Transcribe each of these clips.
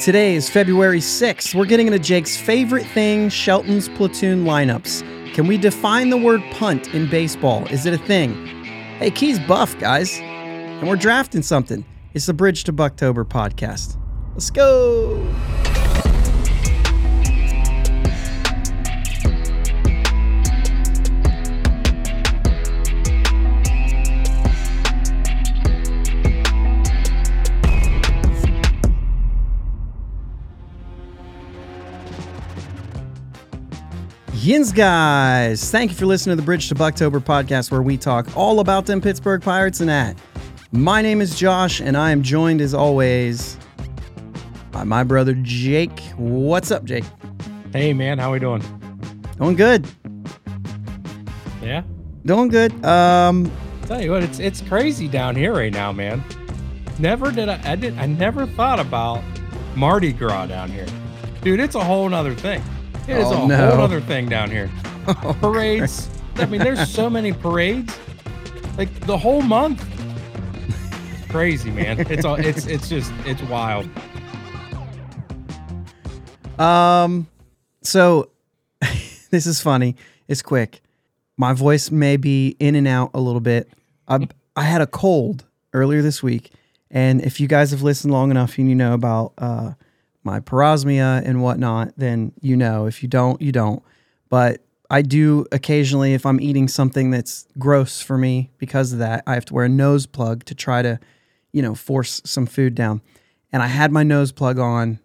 Today is February 6th. We're getting into Jake's favorite thing Shelton's platoon lineups. Can we define the word punt in baseball? Is it a thing? Hey, Key's buff, guys. And we're drafting something. It's the Bridge to Bucktober podcast. Let's go. Yins, guys. Thank you for listening to the Bridge to Bucktober podcast, where we talk all about them Pittsburgh Pirates and that. My name is Josh, and I am joined as always by my brother Jake. What's up, Jake? Hey, man. How we doing? Doing good. Yeah. Doing good. Um, Tell you what, it's it's crazy down here right now, man. Never did I I did I never thought about Mardi Gras down here. Dude, it's a whole nother thing. It is Oh, a no. whole other thing down here. Parades. I mean, there's so many parades. Like the whole month. It's crazy, man. It's all it's it's just it's wild. Um, so this is funny. It's quick. My voice may be in and out a little bit. I I had a cold earlier this week, and if you guys have listened long enough and you know about uh, my parosmia and whatnot, then you know. If you don't, you don't. But I do occasionally, if I'm eating something that's gross for me because of that, I have to wear a nose plug to try to, you know, force some food down. And I had my nose plug on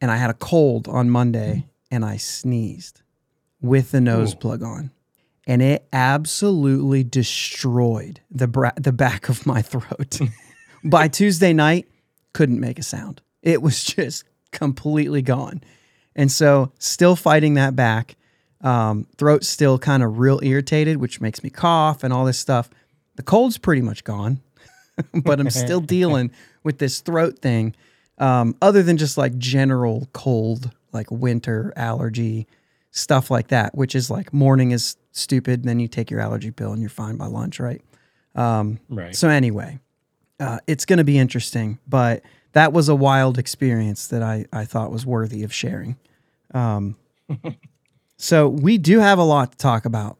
and I had a cold on Monday and I sneezed with the nose Ooh. plug on. And it absolutely destroyed the bra- the back of my throat. By Tuesday night, couldn't make a sound. It was just completely gone. And so, still fighting that back. Um, throat still kind of real irritated, which makes me cough and all this stuff. The cold's pretty much gone, but I'm still dealing with this throat thing. Um, other than just like general cold, like winter allergy, stuff like that, which is like morning is stupid. Then you take your allergy pill and you're fine by lunch, right? Um, Right. So anyway, uh, it's going to be interesting, but that was a wild experience that I, I thought was worthy of sharing. Um, so we do have a lot to talk about.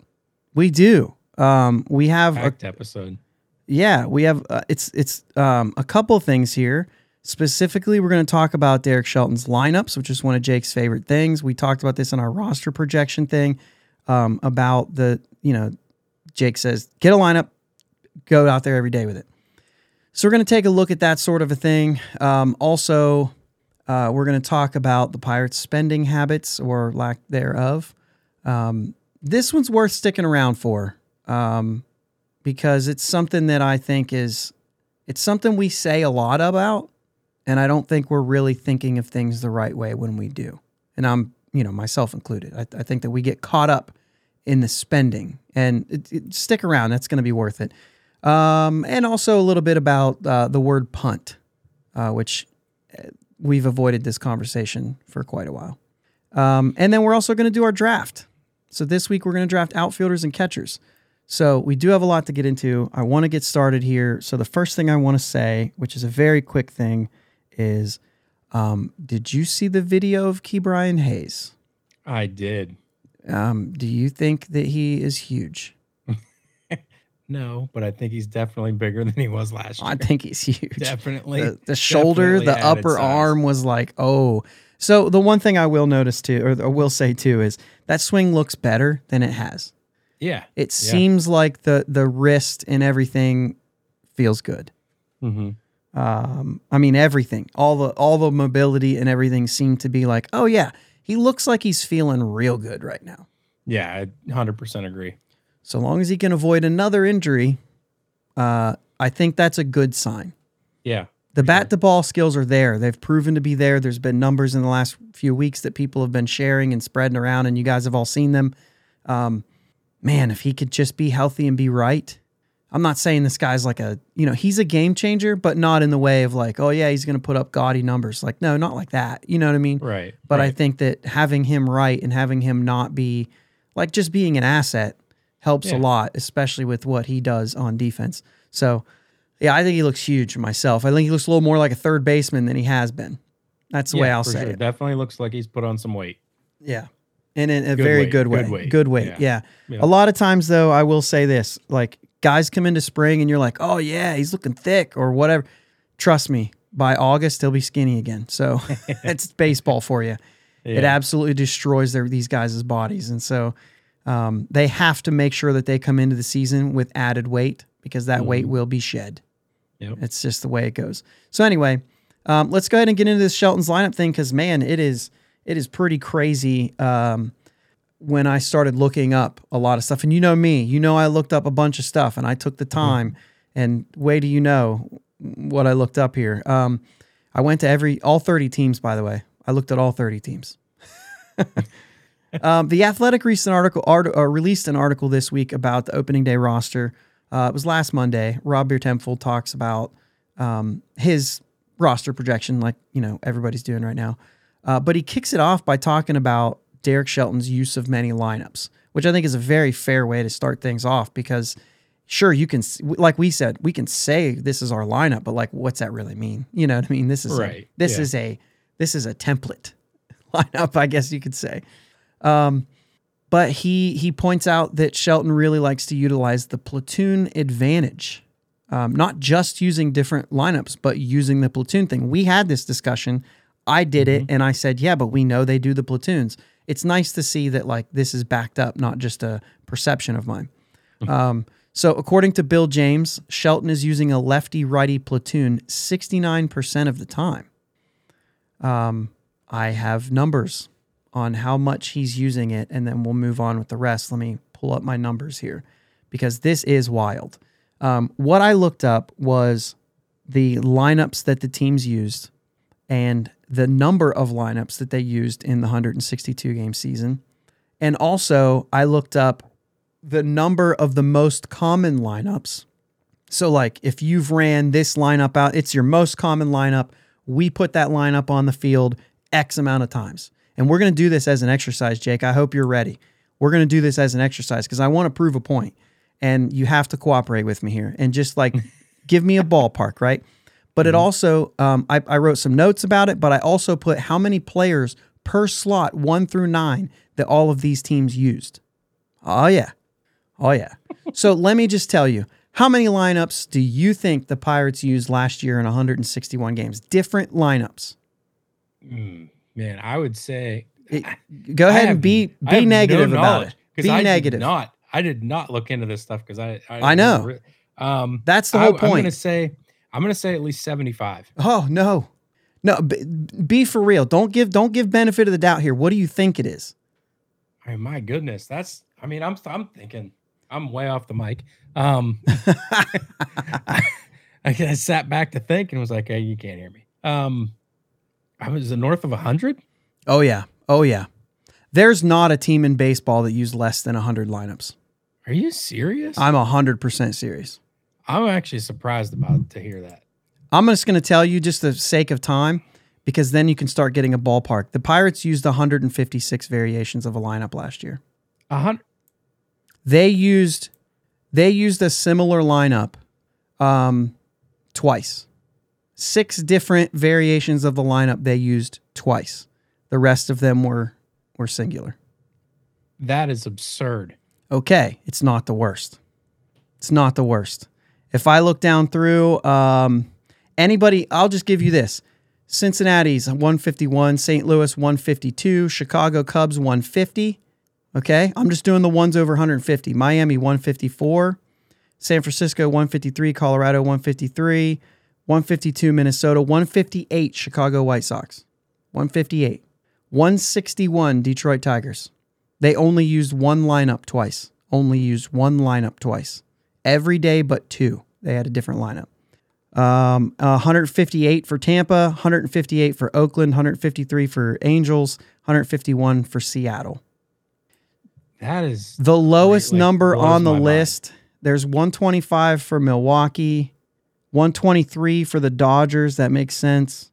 We do. Um, we have a, Packed episode. yeah, we have uh, it's it's um, a couple things here. Specifically, we're going to talk about Derek Shelton's lineups, which is one of Jake's favorite things. We talked about this in our roster projection thing um, about the you know Jake says get a lineup, go out there every day with it. So we're going to take a look at that sort of a thing. Um, also, uh, we're going to talk about the Pirates' spending habits or lack thereof. Um, this one's worth sticking around for um, because it's something that I think is it's something we say a lot about, and I don't think we're really thinking of things the right way when we do. And I'm you know myself included. I, I think that we get caught up in the spending, and it, it- stick around. That's going to be worth it. Um, and also a little bit about uh, the word punt, uh, which uh, we've avoided this conversation for quite a while. Um, and then we're also going to do our draft. So this week we're going to draft outfielders and catchers. So we do have a lot to get into. I want to get started here. So the first thing I want to say, which is a very quick thing, is um, did you see the video of Ke'Bryan Hayes? I did. Um, do you think that he is huge? No, but I think he's definitely bigger than he was last year. I think he's huge. definitely. the, the shoulder, definitely the upper size. arm was like, oh. So the one thing I will notice too, or, or will say too, is that swing looks better than it has. Yeah. It seems like the the wrist and everything feels good. hmm Um, I mean everything, all the all the mobility and everything seem to be like, oh yeah, he looks like he's feeling real good right now. Yeah, I 100% agree. So long as he can avoid another injury, uh, I think that's a good sign. Yeah. The bat to ball skills are there. They've proven to be there. There's been numbers in the last few weeks that people have been sharing and spreading around, and you guys have all seen them. Um, man, if he could just be healthy and be right, I'm not saying this guy's like a, you know, he's a game changer, but not in the way of like, oh, yeah, he's going to put up gaudy numbers. Like, no, not like that. You know what I mean? Right. But I think that having him right and having him not be like just being an asset helps a lot, especially with what he does on defense. So, yeah, I think he looks huge myself. I think he looks a little more like a third baseman than he has been. That's the Yeah, way I'll say sure. it. Definitely looks like he's put on some weight. Yeah. And in a Good very weight, good way. good Good weight. weight. Yeah. Yeah. Yeah. A lot of times though, I will say this, like guys come into spring and you're like, "Oh yeah, he's looking thick or whatever." Trust me, by August he'll be skinny again. So it's baseball for you. It absolutely destroys their these guys' bodies. And so um, they have to make sure that they come into the season with added weight because that weight will be shed. Yep. It's just the way it goes. So anyway, um, let's go ahead and get into this Shelton's lineup thing because man, it is it is pretty crazy. Um, when I started looking up a lot of stuff, and you know me, you know I looked up a bunch of stuff, and I took the time. And way do you know what I looked up here? Um, I went to every all thirty teams. By the way, I looked at all thirty teams. um, the Athletic recent article art, uh, released an article this week about the opening day roster. Uh, it was last Monday. Rob Biertempfel talks about um, his roster projection, like you know everybody's doing right now. Uh, but he kicks it off by talking about Derek Shelton's use of many lineups, which I think is a very fair way to start things off because sure you can like we said we can say this is our lineup but like what's that really mean you know what i mean this is a- Right, this yeah. is a this is a template lineup i guess you could say um but he he points out that shelton really likes to utilize the platoon advantage. Um, not just using different lineups but using the platoon thing. We had this discussion. I did it and i said yeah but we know they do the platoons. It's nice to see that like this is backed up not just a perception of mine. Um, so, according to Bill James, Shelton is using a lefty righty platoon 69% of the time. Um, I have numbers on how much he's using it, and then we'll move on with the rest. Let me pull up my numbers here because this is wild. Um, what I looked up was the lineups that the teams used and the number of lineups that they used in the 162 game season. And also, I looked up the number of the most common lineups. So, like if you've ran this lineup out, it's your most common lineup. We put that lineup on the field X amount of times. And we're going to do this as an exercise, Jake. I hope you're ready. We're going to do this as an exercise because I want to prove a point. And you have to cooperate with me here and just like give me a ballpark, right? But it also, um, I, I wrote some notes about it, but I also put how many players per slot, one through nine, that all of these teams used. Oh, yeah. Oh, yeah. so let me just tell you how many lineups do you think the Pirates used last year in 161 games? Different lineups. Man, I would say Go ahead have- and be be have no negative about it. it. Be I did negative. Not I did not look into this stuff because I, I I know. Um, That's the I, whole I'm point. gonna say I'm gonna say at least seventy five. Oh no, no. Be, be for real. Don't give don't give benefit of the doubt here. What do you think it is? I mean, my goodness, that's. I mean, I'm I'm thinking I'm way off the mic. Um, I, I sat back to think and was like, "Hey, you can't hear me." Um, I was north of hundred. Oh yeah. Oh yeah. There's not a team in baseball that used less than 100 lineups. Are you serious? I'm 100% serious. I'm actually surprised about to hear that. I'm just going to tell you just the sake of time because then you can start getting a ballpark. The Pirates used 156 variations of a lineup last year. A hundred. They used they used a similar lineup um, twice. Six different variations of the lineup they used twice. The rest of them were were singular. That is absurd. Okay, it's not the worst. It's not the worst. If I look down through um, anybody, I'll just give you this: Cincinnati's 151, St. Louis 152, Chicago Cubs 150. Okay, I'm just doing the ones over 150. Miami 154, San Francisco 153, Colorado 153, 152 Minnesota, 158 Chicago White Sox, 158, 161 Detroit Tigers. They only used one lineup twice. Only used one lineup twice. Every day but two. They had a different lineup. Um, 158 for Tampa, 158 for Oakland, 153 for Angels, 151 for Seattle. That is The lowest Like, number on the my mind. list, there's 125 for Milwaukee, 123 for the Dodgers. That makes sense.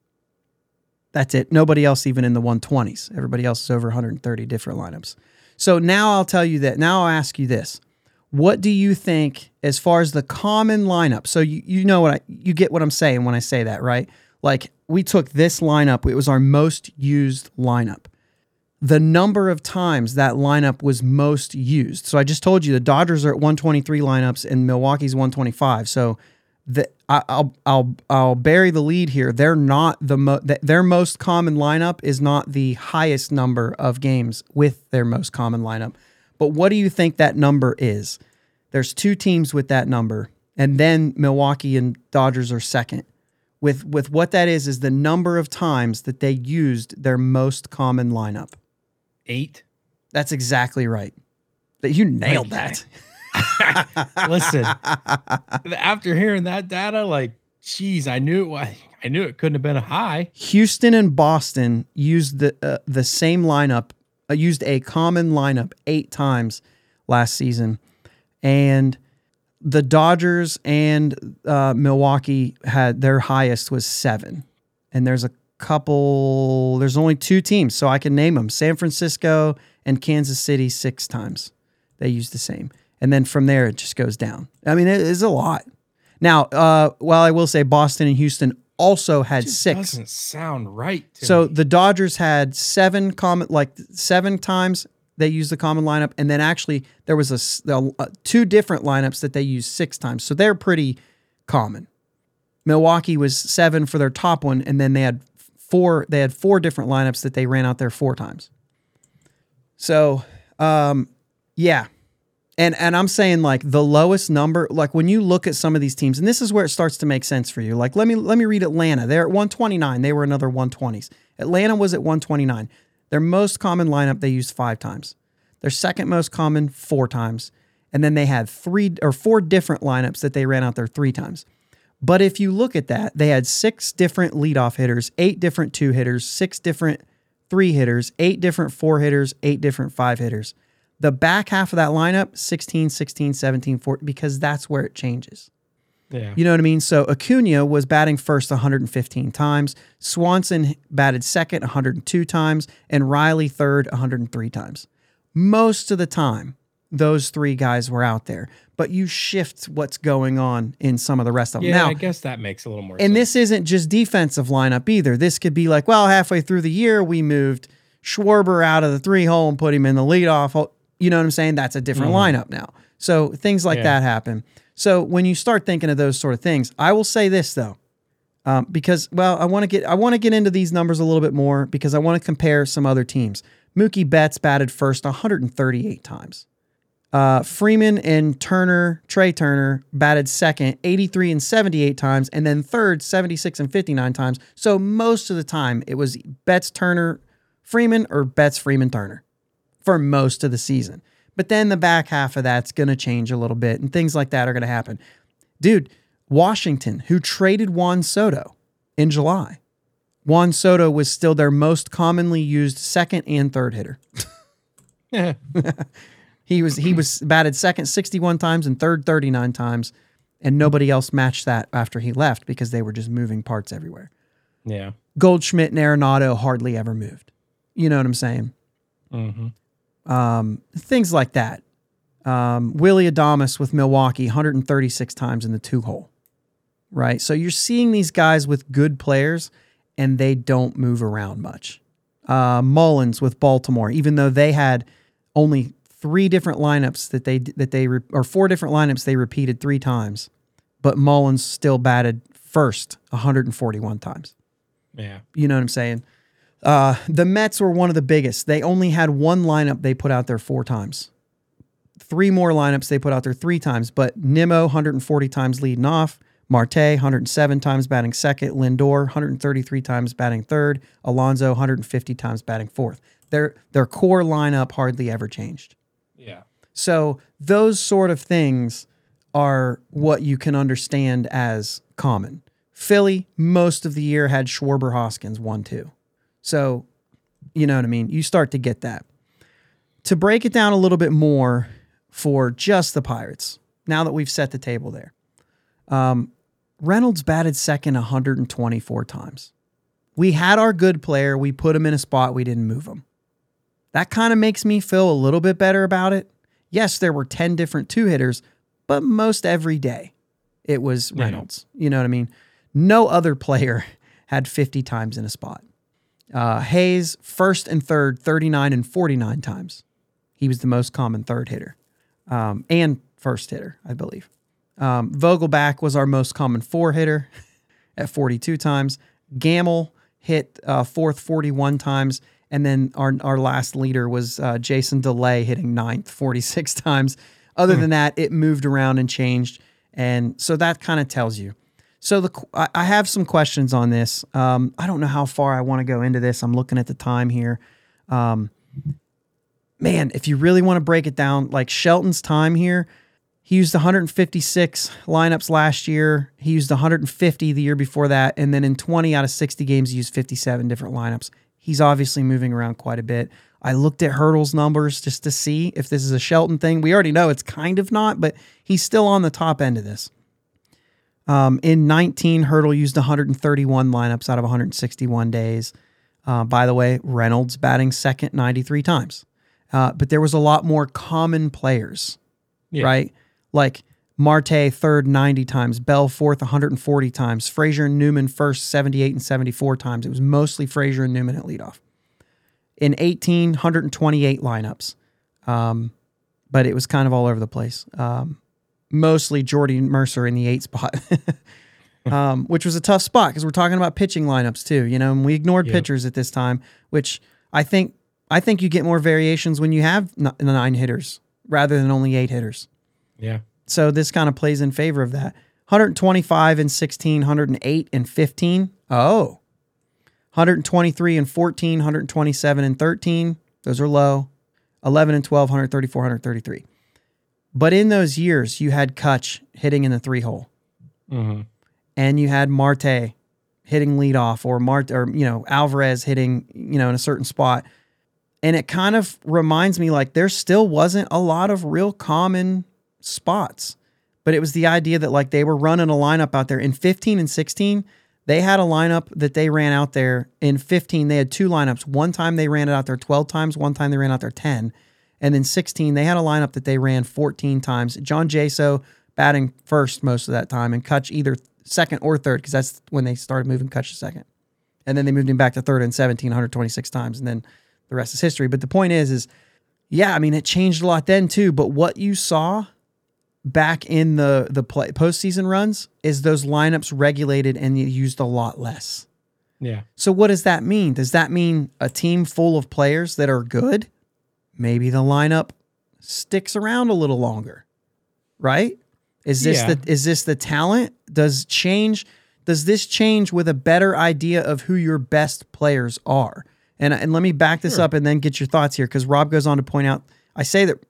That's it. Nobody else even in the 120s. Everybody else is over 130 different lineups. So now I'll tell you that. Now I'll ask you this. What do you think as far as the common lineup? So you, you know what I, you get what I'm saying when I say that, right? Like we took this lineup, it was our most used lineup. The number of times that lineup was most used. So I just told you the Dodgers are at 123 lineups and Milwaukee's 125. So the I, I'll I'll I'll bury the lead here. They're not the mo- their most common lineup is not the highest number of games with their most common lineup. But what do you think that number is? There's two teams with that number, and then Milwaukee and Dodgers are second. With with what that is is the number of times that they used their most common lineup. Eight. That's exactly right. That you nailed that. Listen, after hearing that data, like, geez, I knew it. I knew it couldn't have been a high. Houston and Boston used the uh, the same lineup, uh, used a common lineup eight times last season, and the Dodgers and uh, Milwaukee had their highest was seven, and there's a couple. There's only two teams, so I can name them: San Francisco and Kansas City six times. They used the same, and then from there it just goes down. I mean, it is a lot. Now, uh, well, I will say Boston and Houston also had Just six. Doesn't sound right. To So me. the Dodgers had seven common, like seven times they used the common lineup, and then actually there was a two different lineups that they used six times. So they're pretty common. Milwaukee was seven for their top one, and then they had four. They had four different lineups that they ran out there four times. So, um, yeah, and and I'm saying like the lowest number, like when you look at some of these teams, and this is where it starts to make sense for you. Like let me let me read Atlanta. They're at 129. They were another 120s. Atlanta was at 129. Their most common lineup they used five times. Their second most common four times, and then they had three or four different lineups that they ran out there three times. But if you look at that, they had six different leadoff hitters, eight different two hitters, six different three hitters, eight different four hitters, eight different five hitters. The back half of that lineup, 16, 16, 17, 14, because that's where it changes. yeah. You know what I mean? So Acuna was batting first 115 times, Swanson batted second 102 times, and Riley third 103 times. Most of the time, those three guys were out there, but you shift what's going on in some of the rest of them. yeah, now, I guess that makes a little more sense. and sense. this isn't just defensive lineup either. This could be like, well, halfway through the year, we moved Schwarber out of the three hole and put him in the leadoff. hole. You know what I'm saying? That's a different lineup now. So things like Yeah. that happen. So when you start thinking of those sort of things, I will say this though, um, because well, I want to get I want to get into these numbers a little bit more because I want to compare some other teams. Mookie Betts batted first 138 times. Uh, Freeman and Turner, Trea Turner, batted second 83 and 78 times, and then third 76 and 59 times. So most of the time it was Betts, Turner, Freeman, or Betts, Freeman, Turner for most of the season. But then the back half of that's going to change a little bit, and things like that are going to happen. Dude, Washington, who traded Juan Soto in July, Juan Soto was still their most commonly used second and third hitter. He was he was batted second 61 times and third 39 times, and nobody else matched that after he left because they were just moving parts everywhere. yeah. Goldschmidt and Arenado hardly ever moved. You know what I'm saying? hmm Um, things like that. Um, Willy Adames with Milwaukee, 136 times in the two hole. Right. So you're seeing these guys with good players, and they don't move around much. Uh, Mullins with Baltimore, even though they had only three different lineups that they that they re, or four different lineups they repeated three times, but Mullins still batted first 141 times. Yeah. You know what I'm saying? Uh, the Mets were one of the biggest. They only had one lineup they put out there four times. Three more lineups they put out there three times, but Nimmo 140 times leading off, Marte 107 times batting second, Lindor 133 times batting third, Alonso 150 times batting fourth. Their their core lineup hardly ever changed. Yeah. So those sort of things are what you can understand as common. Philly, most of the year had Schwarber Hoskins one two. So, you know what I mean? You start to get that. To break it down a little bit more for just the Pirates, now that we've set the table there, um, Reynolds batted second 124 times. We had our good player, we put him in a spot, we didn't move him. That kind of makes me feel a little bit better about it. Yes, there were 10 different two hitters, but most every day it was Yeah. Reynolds. You know what I mean? No other player had 50 times in a spot. Uh, Hayes, first and third, 39 and 49 times. He was the most common third hitter um, and first hitter, I believe. Um, Vogelbach was our most common four hitter at 42 times. Gamel hit uh, fourth 41 times. And then our, our last leader was uh, Jason Delay hitting ninth 46 times. Other hmm. than that, it moved around and changed. And so that kind of tells you. So the I have some questions on this. Um, I don't know how far I want to go into this. I'm looking at the time here. Um, man, if you really want to break it down, like Shelton's time here, he used 156 lineups last year. He used 150 the year before that. And then in 20 out of 60 games, he used 57 different lineups. He's obviously moving around quite a bit. I looked at Hurdle's numbers just to see if this is a Shelton thing. We already know it's kind of not, but he's still on the top end of this. Um, in 19, Hurdle used 131 lineups out of 161 days. Uh, by the way, Reynolds batting second 93 times. Uh, but there was a lot more common players, yeah. right? Like Marte third 90 times, Bell fourth 140 times, Frazier and Newman first 78 and 74 times. It was mostly Frazier and Newman at leadoff. In 18, 128 lineups, um, but it was kind of all over the place. Um, mostly Jordy Mercer in the eight spot, um, which was a tough spot because we're talking about pitching lineups too. You know, and we ignored yep. pitchers at this time, which I think I think you get more variations when you have nine hitters rather than only eight hitters. Yeah. So this kind of plays in favor of that. 125 and 16, 108 and 15. Oh. 123 and 14, 127 and 13. Those are low. 11 and 12, 134, 133. But in those years, you had Kutch hitting in the three hole, mm-hmm. and you had Marte hitting leadoff, or Marte, or you know Alvarez hitting, you know, in a certain spot. And it kind of reminds me like there still wasn't a lot of real common spots, but it was the idea that like they were running a lineup out there in 15 and 16. They had a lineup that they ran out there in 15. They had two lineups. One time they ran it out there 12 times. One time they ran out there 10 and then 16, they had a lineup that they ran 14 times. John Jaso batting first most of that time, and Kutch either second or third, because that's when they started moving Kutch to second. And then they moved him back to third and 17, 126 times, and then the rest is history. But the point is, is yeah, I mean, it changed a lot then too. But what you saw back in the the play, postseason runs is those lineups regulated and you used a lot less. Yeah. So what does that mean? Does that mean a team full of players that are good? Maybe the lineup sticks around a little longer, right? Is this yeah. the is this the talent? Does change? Does this change with a better idea of who your best players are? And and let me back this sure. up and then get your thoughts here because Rob goes on to point out. I say that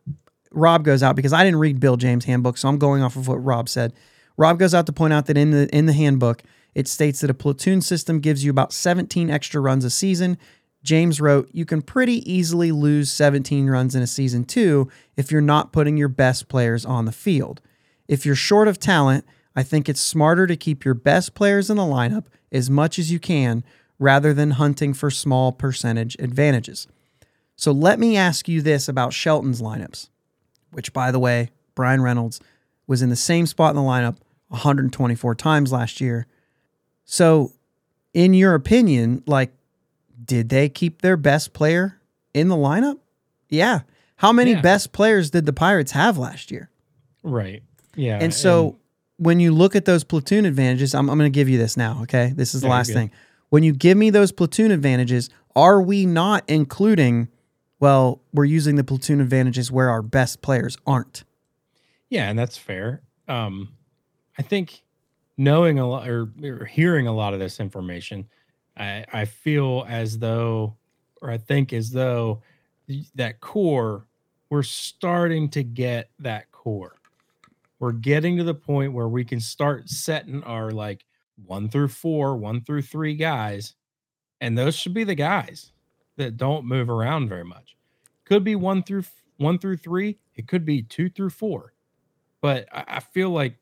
Rob goes out because I didn't read Bill James' handbook, so I'm going off of what Rob said. Rob goes out to point out that in the in the handbook it states that a platoon system gives you about 17 extra runs a season James wrote, You can pretty easily lose 17 runs in a season, too, if you're not putting your best players on the field. If you're short of talent, I think it's smarter to keep your best players in the lineup as much as you can rather than hunting for small percentage advantages. So let me ask you this about Shelton's lineups, which, by the way, Bryan Reynolds was in the same spot in the lineup 124 times last year. So, in your opinion, like, did they keep their best player in the lineup? Yeah. How many yeah. best players did the Pirates have last year? Right. Yeah. And so and when you look at those platoon advantages, I'm, I'm going to give you this now. Okay. This is the last thing. When you give me those platoon advantages, are we not including, well, we're using the platoon advantages where our best players aren't? Yeah. And that's fair. Um, I think knowing a lot or, or hearing a lot of this information, I, I feel as though, or I think as though that core, we're starting to get that core. We're getting to the point where we can start setting our like one through four, one through three guys. And those should be the guys that don't move around very much. Could be one through one through three. It could be two through four. But I, I feel like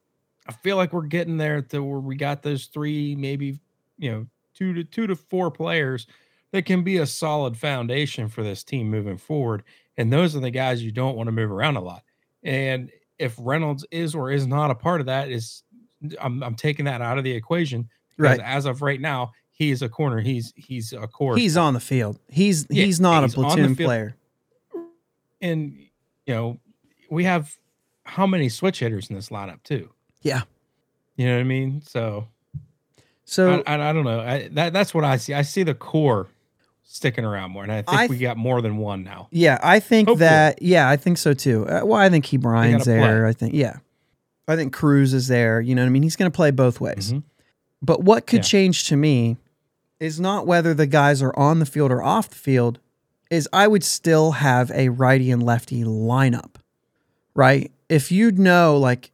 I feel like we're getting there to where we got those three, maybe, you know, two to two to four players that can be a solid foundation for this team moving forward. And those are the guys you don't want to move around a lot. And if Reynolds is or is not a part of that, is I'm, I'm taking that out of the equation because right. as of right now, he is a corner. He's he's a core. He's on the field. He's Yeah, he's not he's a platoon player. and you know we have how many switch hitters in this lineup too? Yeah. You know what I mean? So So I, I, I don't know. I, that that's what I see. I see the core sticking around more, and I think I we got more than one now. Yeah, I think Hopefully. that. Yeah, I think so too. Uh, well, I think Ke'Bryan's there. play. I think. Yeah, I think Cruz is there. You know, what I mean, he's going to play both ways. Mhm. But what could Yeah. change to me is not whether the guys are on the field or off the field. Is I would still have a righty and lefty lineup, right? If you'd know, like,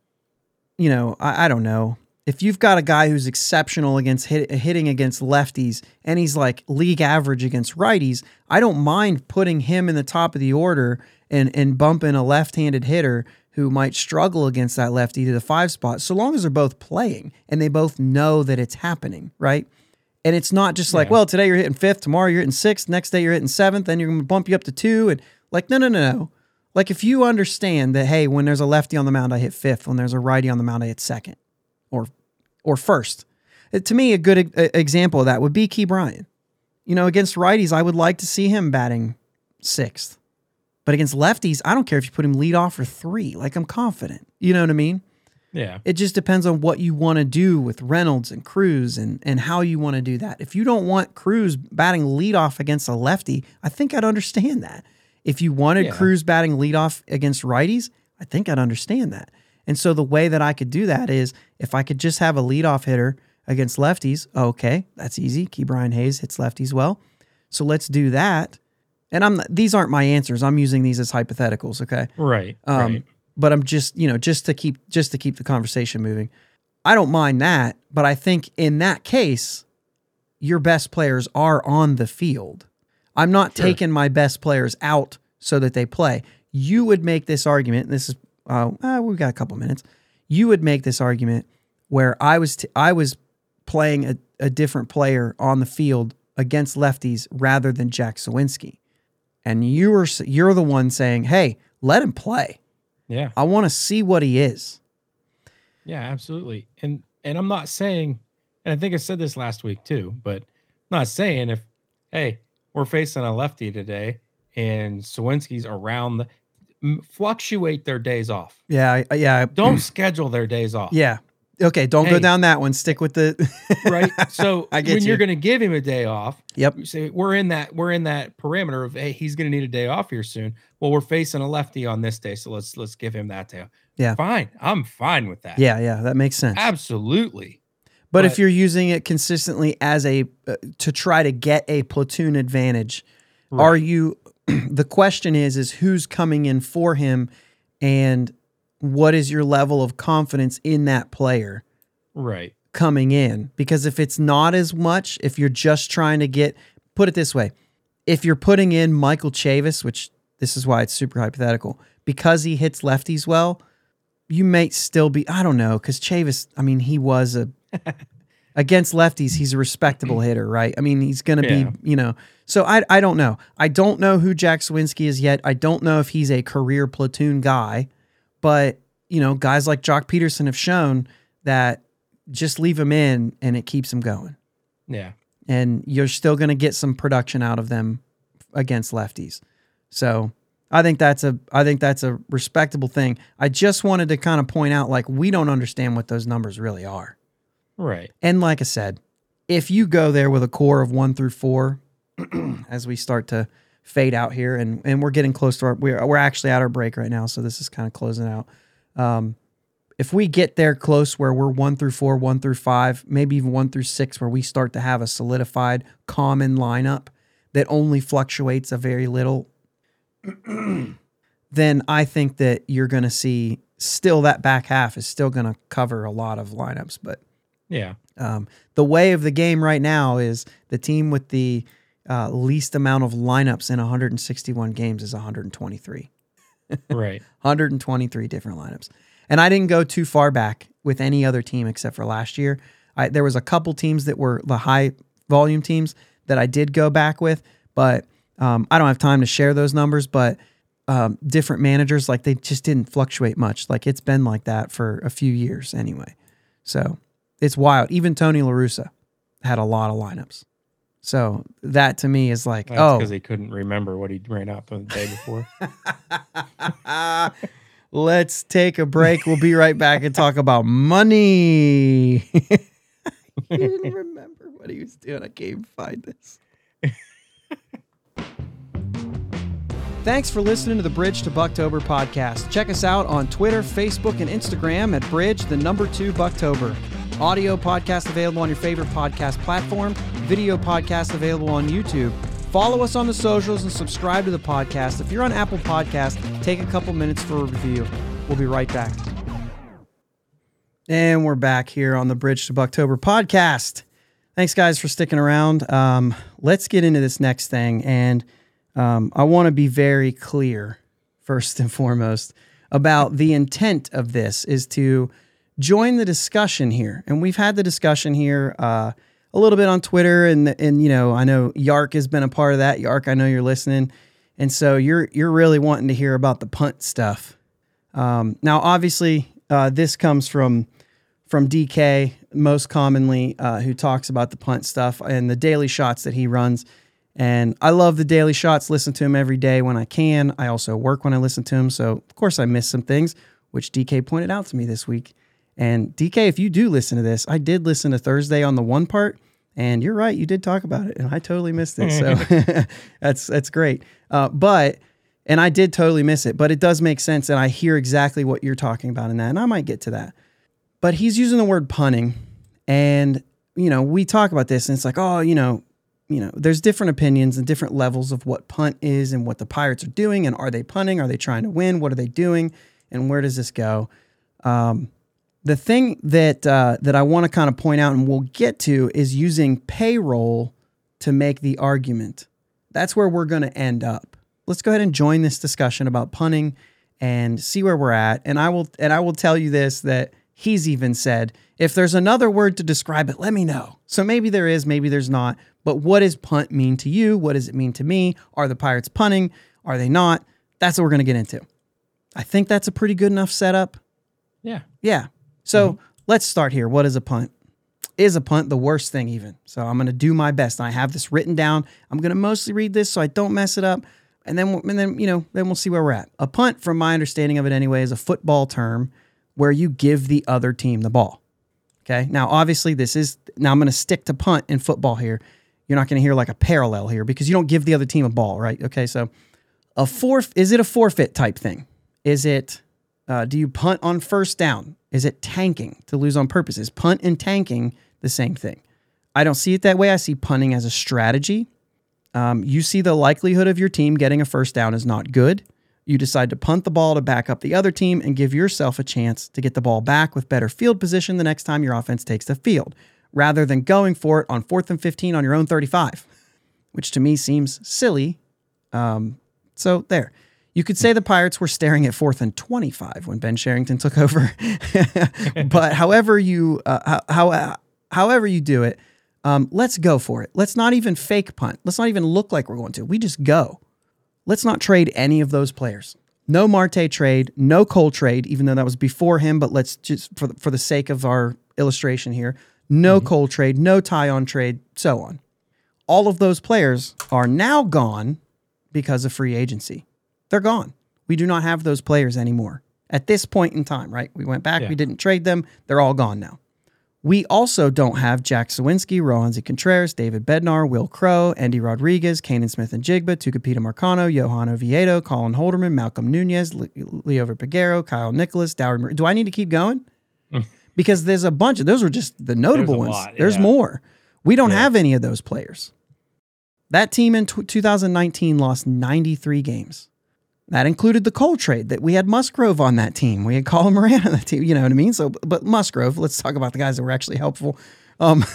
you know, I, I don't know. If you've got a guy who's exceptional against hit, hitting against lefties and he's like league average against righties, I don't mind putting him in the top of the order and and bumping a left-handed hitter who might struggle against that lefty to the five spot, so long as they're both playing and they both know that it's happening, right? And it's not just like, Yeah. well, today you're hitting fifth, tomorrow you're hitting sixth, next day you're hitting seventh, then you're going to bump you up to two. And like, no, no, no, no. Like, if you understand that, hey, when there's a lefty on the mound, I hit fifth. When there's a righty on the mound, I hit second or or first. Uh, to me, a good example of that would be Ke'Bryan. You know, against righties, I would like to see him batting sixth. But against lefties, I don't care if you put him lead off or three. Like, I'm confident. You know what I mean? Yeah, It just depends on what you want to do with Reynolds and Cruz and, and how you want to do that. If you don't want Cruz batting leadoff against a lefty, I think I'd understand that. If you wanted Yeah. Cruz batting leadoff against righties, I think I'd understand that. And so the way that I could do that is if I could just have a leadoff hitter against lefties, okay, that's easy. Ke'Bryan Hayes hits lefties well. So let's do that. And I'm these aren't my answers. I'm using these as hypotheticals, okay? right, Um, right. But I'm just, you know, just to keep just to keep the conversation moving. I don't mind that, but I think in that case, your best players are on the field. I'm not Sure. taking my best players out so that they play. You would make this argument. and This is uh, uh, we've got a couple minutes. You would make this argument where I was t- I was playing a, a different player on the field against lefties rather than Jack Suwinski, and you were you're the one saying, "Hey, let him play. Yeah, I want to see what he is." yeah, absolutely. And and I'm not saying, and I think I said this last week too, but I'm not saying if, hey, we're facing a lefty today and Suwinski's around the fluctuate their days off. Yeah, yeah, Don't schedule their days off. yeah. Okay, don't go down that one. Stick with the right? So I get when you. you're going to give him a day off, Yep. you say we're in that we're in that parameter of hey, he's going to need a day off here soon. Well, we're facing a lefty on this day, so let's let's give him that day. off. Yeah. fine. I'm fine with that. Yeah, yeah, that makes sense. absolutely. But, if you're using it consistently as a uh, to try to get a platoon advantage, are you the question is is who's coming in for him and what is your level of confidence in that player Right. coming in? Because if it's not as much, if you're just trying to get put it this way, if you're putting in Michael Chavis, which this is why it's super hypothetical, because he hits lefties well, you may still be I don't know because Chavis. I mean, he was a against lefties. He's a respectable hitter, right? I mean, he's going to Yeah. be you know. So I I don't know. I don't know who Jack Suwinski is yet. I don't know if he's a career platoon guy, but you know, guys like Joc Pederson have shown that just leave him in and it keeps him going, Yeah. and you're still going to get some production out of them against lefties. So I think that's a I think that's a respectable thing. I just wanted to kind of point out like we don't understand what those numbers really are. Right. And like I said, if you go there with a core of 1 through 4 as we start to fade out here and and we're getting close to our we're we're actually at our break right now, so this is kind of closing out. Um if we get there close where we're 1 through 4, 1 through 5, maybe even 1 through 6 where we start to have a solidified common lineup that only fluctuates a very little then I think that you're going to see still that back half is still going to cover a lot of lineups. But Yeah. um, the way of the game right now is the team with the uh, least amount of lineups in 161 games is 123. Right. 123 different lineups. And I didn't go too far back with any other team except for last year. I, there was a couple teams that were the high volume teams that I did go back with, but um, I don't have time to share those numbers. But um, different managers, like they just didn't fluctuate much. Like it's been like that for a few years anyway. So it's wild. Even Tony LaRussa, had a lot of lineups. So that to me is like, That's oh, because he couldn't remember what he ran out the day before. let's take a break. We'll be right back and talk about money. he didn't remember what he was doing. I can't even find this. Thanks for listening to the Bridge to Bucktober podcast. Check us out on Twitter, Facebook, and Instagram at Bridge, the number two Bucktober. Audio podcast available on your favorite podcast platform, video podcast available on YouTube. Follow us on the socials and subscribe to the podcast. If you're on Apple Podcast, take a couple minutes for a review. We'll be right back. And we're back here on the Bridge to Bucktober podcast. Thanks, guys, for sticking around. Um, let's get into this next thing. And um, I want to be very clear, first and foremost, about the intent of this is to join the discussion here. And we've had the discussion here uh, a little bit on Twitter, and and you know I know Yark has been a part of that. Yark, I know you're listening, and so you're you're really wanting to hear about the punt stuff. Um, now, obviously, uh, this comes from from DK most commonly, uh, who talks about the punt stuff and the daily shots that he runs. And I love the daily shots, listen to him every day when I can. I also work when I listen to him. So, of course, I miss some things, which DK pointed out to me this week. And DK, if you do listen to this, I did listen to Thursday on the one part, and you're right, you did talk about it, and I totally missed it. So that's that's great. Uh, but and I did totally miss it, but it does make sense, and I hear exactly what you're talking about in that, and I might get to that. But he's using the word punning, and you know we talk about this, and it's like, oh, you know, you know, there's different opinions and different levels of what punt is and what the Pirates are doing, and are they punting? Are they trying to win? What are they doing? And where does this go? Um, the thing that uh, that I want to kind of point out and we'll get to is using payroll to make the argument. That's where we're going to end up. Let's go ahead and join this discussion about punning and see where we're at. And I will and I will tell you this that he's even said if there's another word to describe it, let me know. So maybe there is, maybe there's not. But what does punt mean to you? What does it mean to me? Are the Pirates punting? Are they not? That's what we're going to get into. I think that's a pretty good enough setup. Yeah. Yeah. So let's start here. What is a punt? Is a punt the worst thing, even? So I'm going to do my best. I have this written down. I'm going to mostly read this so I don't mess it up. And then, and then you know, then we'll see where we're at. A punt, from my understanding of it anyway, is a football term where you give the other team the ball. Okay. Now, obviously, this is now I'm going to stick to punt in football here. You're not going to hear like a parallel here because you don't give the other team a ball, right? Okay. So, a forf is it a forfeit type thing? Is it uh, do you punt on first down? Is it tanking to lose on purpose? Is punt and tanking the same thing? I don't see it that way. I see punting as a strategy. Um, you see the likelihood of your team getting a first down is not good. You decide to punt the ball to back up the other team and give yourself a chance to get the ball back with better field position the next time your offense takes the field, rather than going for it on fourth and 15 on your own 35, which to me seems silly. Um, so there. You could say the Pirates were staring at fourth and 25 when Ben Cherington took over. but however you uh, how, how however you do it, um, let's go for it. Let's not even fake punt. Let's not even look like we're going to. We just go. Let's not trade any of those players. No Marte trade, no Cole trade, even though that was before him. But let's just for the, for the sake of our illustration here, no mm-hmm. Cole trade, no Taillon trade, so on. All of those players are now gone because of free agency. They're gone. We do not have those players anymore at this point in time, right? We went back, yeah. we didn't trade them. They're all gone now. We also don't have Jack Suwinski, Roansy Contreras, David Bednar, Wil Crowe, Endy Rodriguez, Canaan Smith-Njigba, Tucupita Marcano, Johan Oviedo, Colin Holderman, Malcolm Nunez, Liover Peguero, Kyle Nicolas, Dauri. Mur- Do I need to keep going? Mm. because there's a bunch of those were just the notable ones. Lot, there's yeah. more. We don't yeah. have any of those players. That team in t- 2019 lost 93 games. That included the Cole trade that we had Musgrove on that team. We had Colin Moran on that team. You know what I mean? So, but Musgrove, let's talk about the guys that were actually helpful. Um,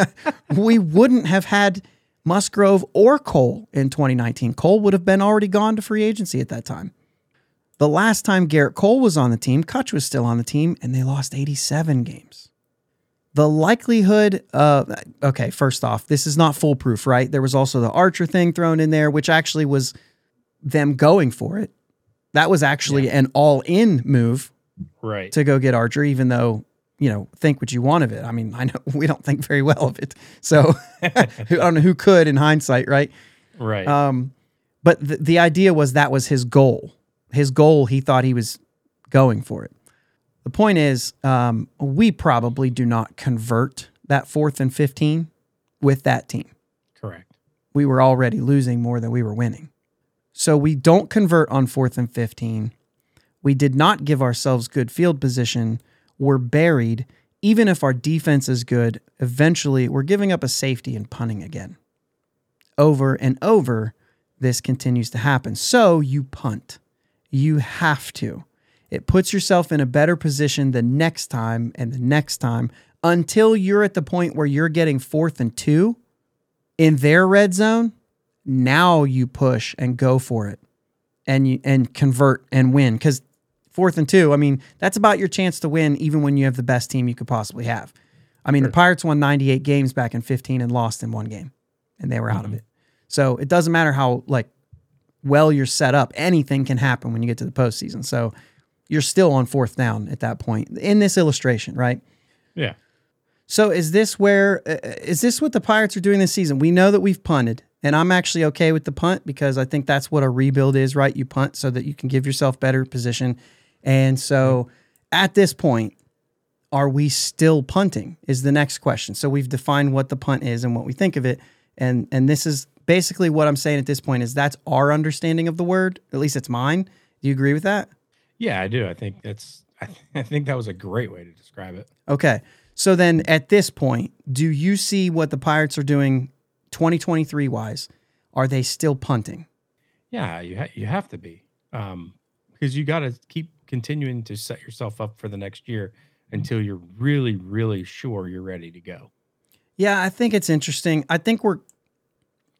we wouldn't have had Musgrove or Cole in 2019. Cole would have been already gone to free agency at that time. The last time Gerrit Cole was on the team, Kutch was still on the team, and they lost 87 games. The likelihood of, okay, first off, this is not foolproof, right? There was also the Archer thing thrown in there, which actually was them going for it. That was actually yeah. an all in move right to go get Archer, even though you know, think what you want of it. I mean, I know we don't think very well of it. So I don't know who could in hindsight, right? Right. Um, but the, the idea was that was his goal. His goal, he thought he was going for it. The point is, um, we probably do not convert that fourth and 15 with that team. Correct. We were already losing more than we were winning. So we don't convert on fourth and 15. We did not give ourselves good field position. We're buried. Even if our defense is good, eventually we're giving up a safety and punting again. Over and over, this continues to happen. So you punt. You have to. It puts yourself in a better position the next time and the next time until you're at the point where you're getting fourth and two in their red zone. Now you push and go for it and you and convert and win because fourth and two, I mean, that's about your chance to win even when you have the best team you could possibly have. I mean, the Pirates won 98 games back in 15 and lost in one game and they were out of it. So it doesn't matter how like well you're set up. Anything can happen when you get to the postseason. So you're still on fourth down at that point in this illustration, right? Yeah. So is this where uh, this what the Pirates are doing this season? We know that we've punted, and I'm actually okay with the punt because I think that's what a rebuild is, right? You punt so that you can give yourself better position. And so at this point, are we still punting? Is the next question. So we've defined what the punt is and what we think of it. And and this is basically what I'm saying at this point is that's our understanding of the word. At least it's mine. Do you agree with that? Yeah, I do. I think that's. I, th- I think that was a great way to describe it. Okay. So then at this point, do you see what the Pirates are doing 2023 wise? Are they still punting? Yeah, you ha- you have to be, um, because you got to keep continuing to set yourself up for the next year until you're really, really sure you're ready to go. Yeah, I think it's interesting. I think we're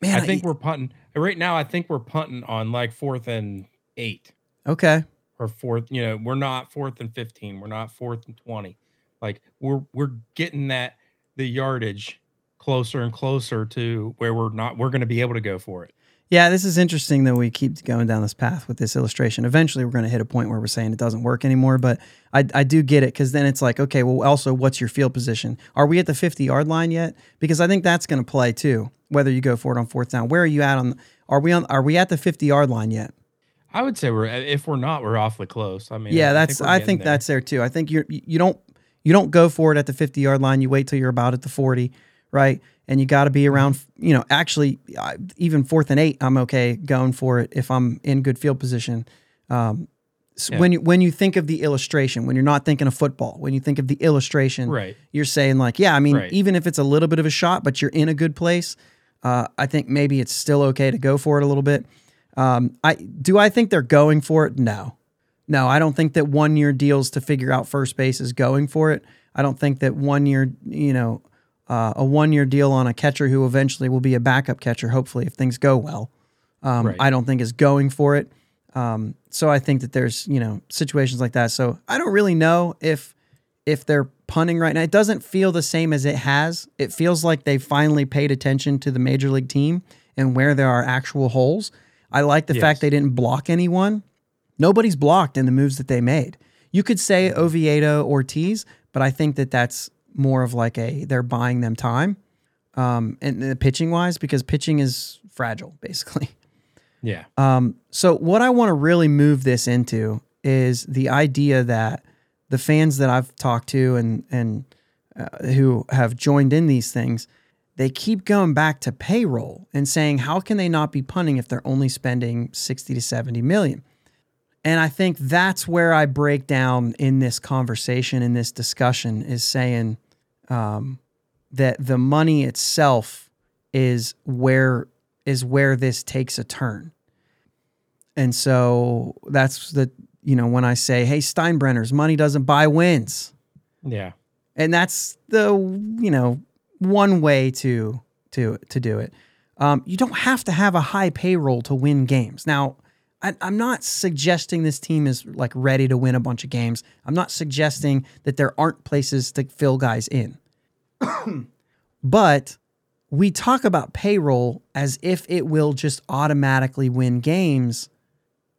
man, I think we're punting right now. I think we're punting on like fourth and eight okay. or fourth. You know, we're not fourth and fifteen. We're not fourth and twenty. Like we're we're getting that the yardage closer and closer to where we're not. We're going to be able to go for it. Yeah, this is interesting that we keep going down this path with this illustration. Eventually, we're going to hit a point where we're saying it doesn't work anymore. But I, I do get it because then it's like, okay, well, also, what's your field position? Are we at the 50 yard line yet? Because I think that's going to play too, whether you go for it on fourth down. Where are you at on? Are we on? Are we at the 50 yard line yet? I would say we're if we're not, we're awfully close. I mean, Yeah, I that's. we're I think there. that's there too. I think you're you don't you don't go for it at the 50 yard line. You wait till you're about at the 40, right? And you got to be around. You know, actually, I- even fourth and eight, I'm okay going for it if I'm in good field position. Um, s- Yeah. When you when you think of the illustration, when you're not thinking of football, when you think of the illustration, right. you're saying like, yeah, I mean, Right. even if it's a little bit of a shot, but you're in a good place, uh, I think maybe it's still okay to go for it a little bit. Um, I do I think they're going for it? No, no, I don't think that one year deals to figure out first base is going for it. I don't think that one year, you know, uh, a one year deal on a catcher who eventually will be a backup catcher, hopefully if things go well. Um, Right. I don't think is going for it. Um, so I think that there's you know situations like that. So I don't really know if if they're punting right now. It doesn't feel the same as it has. It feels like they finally paid attention to the major league team and where there are actual holes. I like the Yes. fact they didn't block anyone. Nobody's blocked in the moves that they made. You could say Oviedo, Ortiz, but I think that that's more of like a they're buying them time, um, and uh, pitching wise because pitching is fragile basically. Yeah. Um, so what I want to really move this into is the idea that the fans that I've talked to and and uh, who have joined in these things, they keep going back to payroll and saying how can they not be punting if they're only spending 60 to 70 million? And I think that's where I break down in this conversation in this discussion is saying um, that the money itself is where is where this takes a turn. And so that's the you know when I say, "Hey Steinbrenner's money doesn't buy wins," Yeah. and that's the you know one way to to to do it. Um, you don't have to have a high payroll to win games. Now, I, I'm not suggesting this team is like ready to win a bunch of games. I'm not suggesting that there aren't places to fill guys in. but we talk about payroll as if it will just automatically win games.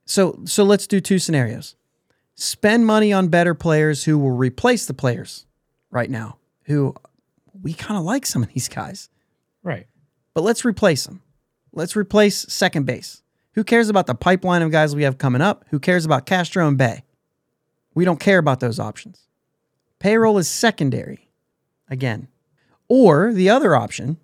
So so let's do two scenarios. Spend money on better players who will replace the players right now who we kind of like some of these guys. Right. But let's replace them. Let's replace second base. Who cares about the pipeline of guys we have coming up? Who cares about Castro and Bae? We don't care about those options. Payroll is secondary again. Or the other option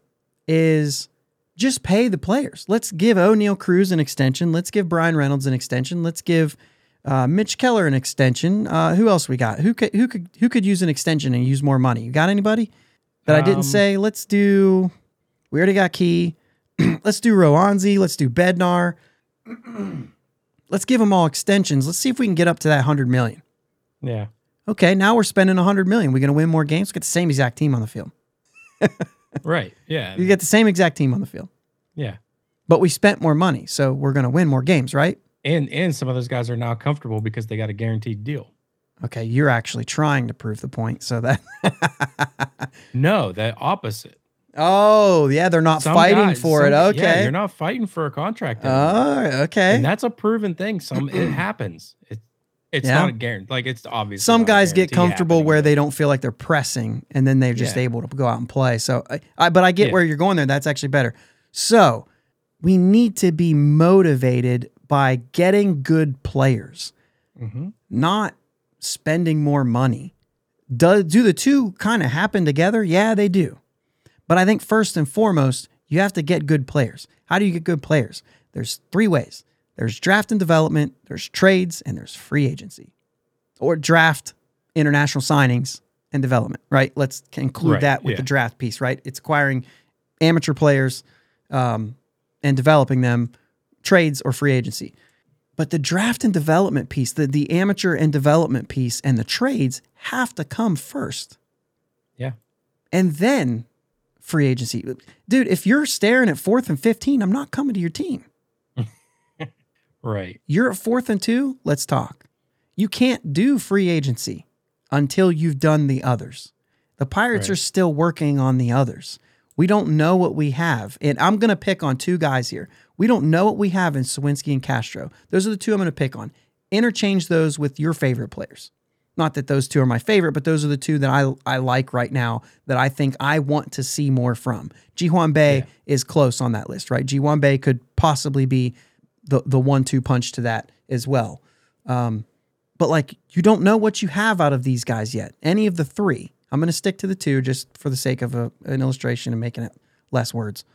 is just pay the players. Let's give Oneil Cruz an extension. Let's give Bryan Reynolds an extension. Let's give uh, Mitch Keller an extension. Uh, who else we got? Who could who could who could use an extension and use more money? You got anybody that I didn't Um, say? Let's do. We already got Key. let's do Roansy. Let's do Bednar. let's give them all extensions. Let's see if we can get up to that hundred million. Yeah. Okay, now we're spending hundred million. We're gonna win more games. We get the same exact team on the field. Right. Yeah. You get the same exact team on the field, Yeah. but we spent more money, so we're gonna win more games, right? And and some of those guys are now comfortable because they got a guaranteed deal. Okay, you're actually trying to prove the point. So that. No, the opposite. Oh yeah, they're not Some fighting guys- for some- it. Yeah, Okay. you're not fighting for a contract. anymore. Oh, okay. and that's a proven thing. Some it happens. It, it's Yeah. not a guarantee. Like it's obvious. Some guys get comfortable where they don't feel like they're pressing, and then they're just Yeah. able to go out and play. So, I, I but I get Yeah. where you're going there. That's actually better. So, we need to be motivated by getting good players, hmm not spending more money. Do, do the two kind of happen together? Yeah, they do. But I think first and foremost, you have to get good players. How do you get good players? There's three ways there's draft and development, there's trades, and there's free agency. Or draft, international signings, and development, right? Let's include Right, that with yeah. the draft piece, right? It's acquiring amateur players um, and developing them, trades or free agency. But the draft and development piece, the, the amateur and development piece, and the trades have to come first. Yeah. And then free agency. Dude, if you're staring at fourth and 15, I'm not coming to your team. Right. You're at fourth and two, let's talk. You can't do free agency until you've done the others. The Pirates Right. are still working on the others. We don't know what we have. And I'm going to pick on two guys here. We don't know what we have in Suwinski and Castro. Those are the two I'm going to pick on. Interchange those with your favorite players. Not that those two are my favorite, but those are the two that I, I like right now that I think I want to see more from. Ji-hwan Bae Yeah. is close on that list, right? Ji-hwan Bae could possibly be the the one two punch to that as well. Um, but like you don't know what you have out of these guys yet. Any of the three. I'm going to stick to the two just for the sake of a, an illustration and making it less words.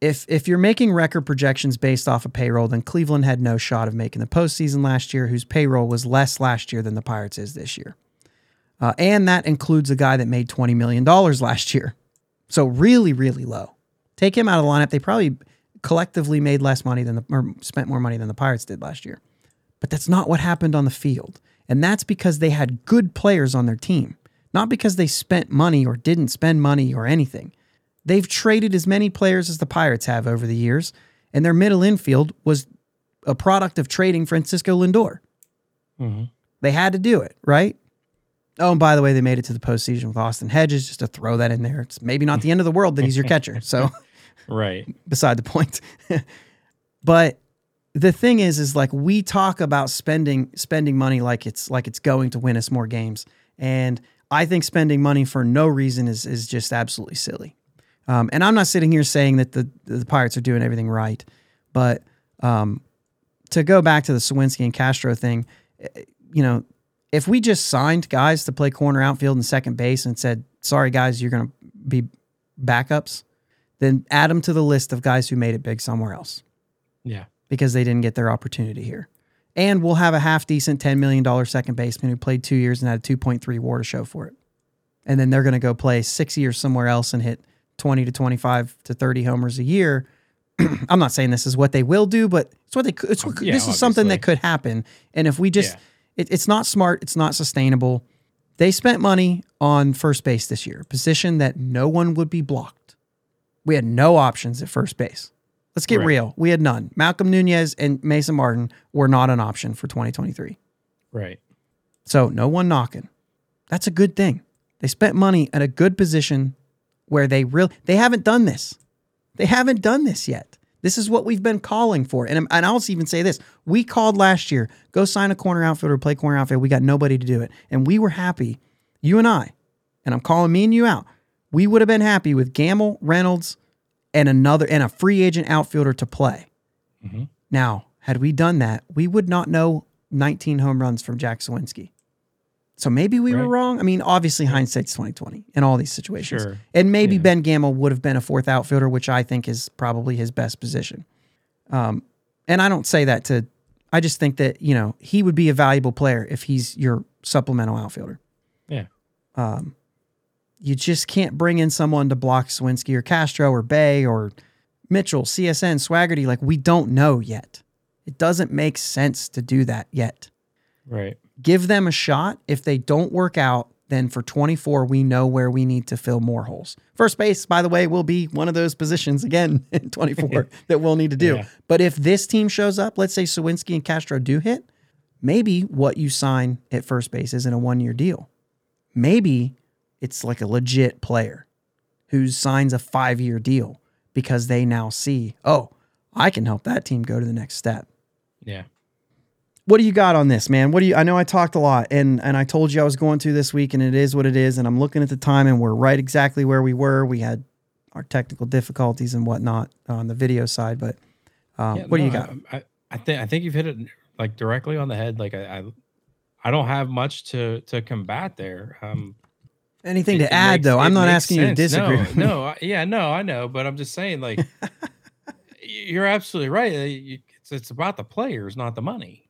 If if you're making record projections based off of payroll, then Cleveland had no shot of making the postseason last year, whose payroll was less last year than the Pirates is this year. Uh, and that includes a guy that made $20 million last year. So really, really low. Take him out of the lineup. They probably collectively made less money than the, or spent more money than the Pirates did last year. But that's not what happened on the field. And that's because they had good players on their team, not because they spent money or didn't spend money or anything. They've traded as many players as the Pirates have over the years, and their middle infield was a product of trading Francisco Lindor. hmm They had to do it, right? Oh, and by the way, they made it to the postseason with Austin Hedges, just to throw that in there. It's maybe not the end of the world that he's your catcher. So Right. beside the point. but the thing is, is like we talk about spending spending money like it's like it's going to win us more games, and I think spending money for no reason is is just absolutely silly. Um, and I'm not sitting here saying that the the Pirates are doing everything right, but um, to go back to the Suwinski and Castro thing, eh, you know, if we just signed guys to play corner outfield and second base and said, "Sorry guys, you're going to be backups," then add them to the list of guys who made it big somewhere else Yeah. because they didn't get their opportunity here. And we'll have a half decent $10 million second baseman who played two years and had a 2.3 war to show for it. And then they're going to go play six years somewhere else and hit 20 to 25 to 30 homers a year. I'm not saying this is what they will do, but it's what they could. It's what, Yeah, this is something that could happen. And if we just, Yeah. it, it's not smart, it's not sustainable. They spent money on first base this year, a position that no one would be blocked. We had no options at first base. Let's get Right. real. We had none. Malcom Nunez and Mason Martin were not an option for 2023. Right. So no one knocking. That's a good thing. They spent money at a good position where they really they haven't done this. They haven't done this yet. This is what we've been calling for. And, and I'll even say this. We called last year, go sign a corner outfielder, play corner outfield. We got nobody to do it. And we were happy, you and I, and I'm calling me and you out, we would have been happy with Gamel, Reynolds, and another and a free agent outfielder to play. Mhm. Now, had we done that, we would not know 19 home runs from Jack Suwinski. So maybe we were wrong. I mean, obviously hindsight's 2020 in all these situations. Sure. And maybe Yeah. Ben Gamel would have been a fourth outfielder, which I think is probably his best position. Um, and I don't say that to, I just think that, you know, he would be a valuable player if he's your supplemental outfielder. Yeah. Um, you just can't bring in someone to block Suwinski or Castro or Bae or Mitchell, CSN, Swaggerty. Like, we don't know yet. It doesn't make sense to do that yet Right. Give them a shot. If they don't work out, then for 24, we know where we need to fill more holes. First base, by the way, will be one of those positions again in 24 that we'll need to do. Yeah. But if this team shows up, let's say Suwinski and Castro do hit, maybe what you sign at first base isn't a one year deal. Maybe it's like a legit player who signs a five year deal because they now see, oh, I can help that team go to the next step Yeah. What do you got on this, man? What do you? I know I talked a lot, and and I told you I was going to this week, and it is what it is. And I'm looking at the time, and we're right exactly where we were. We had our technical difficulties and whatnot on the video side, but um, Yeah, what do you got? I, I, think I think you've hit it like directly on the head. Like I, I, I don't have much to to combat there. Um, Anything it- to it add, makes- though? I'm not asking you to sense. disagree. No, no, I- yeah, no, I know, but I'm just saying, like, you're absolutely right. Uh, It's, it's about the players, not the money.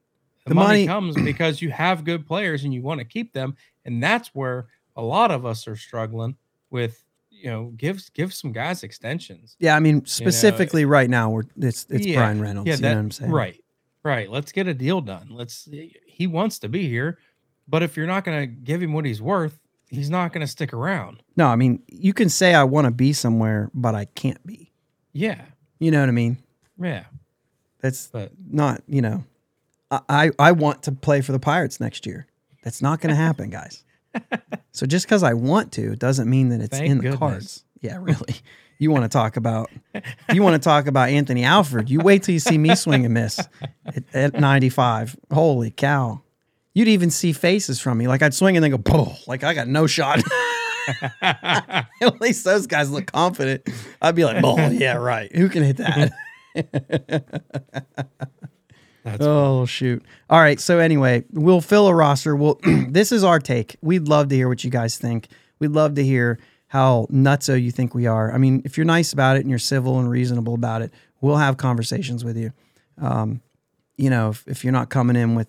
The, The money, money- comes because you have good players and you want to keep them, and that's where a lot of us are struggling with. You know, give give some guys extensions. Yeah, I mean specifically right now, we're it's it's Yeah, Bryan Reynolds. Yeah, you that, know what I'm saying? right, right. Let's get a deal done. Let's. He wants to be here, but if you're not going to give him what he's worth, he's not going to stick around. No, I mean you can say I want to be somewhere, but I can't be. Yeah, You know what I mean? yeah. That's But not you know. I I, want to play for the Pirates next year. That's not going to happen, guys. so just because I want to doesn't mean that it's Thank in the goodness. cards. Yeah, really. You want to talk about you want to talk about Anthony Alford? You wait till you see me swing and miss at, at 95. Holy cow! You'd even see faces from me. Like I'd swing and then go, "Boom!" Like I got no shot. At least those guys look confident. I'd be like, "Oh yeah, right. Who can hit that?" that's Oh shoot! All right. So anyway, we'll fill a roster. We'll. this is our take. We'd love to hear what you guys think. We'd love to hear how nutso you think we are. I mean, if you're nice about it and you're civil and reasonable about it, we'll have conversations with you. Um, you know, if, if you're not coming in with,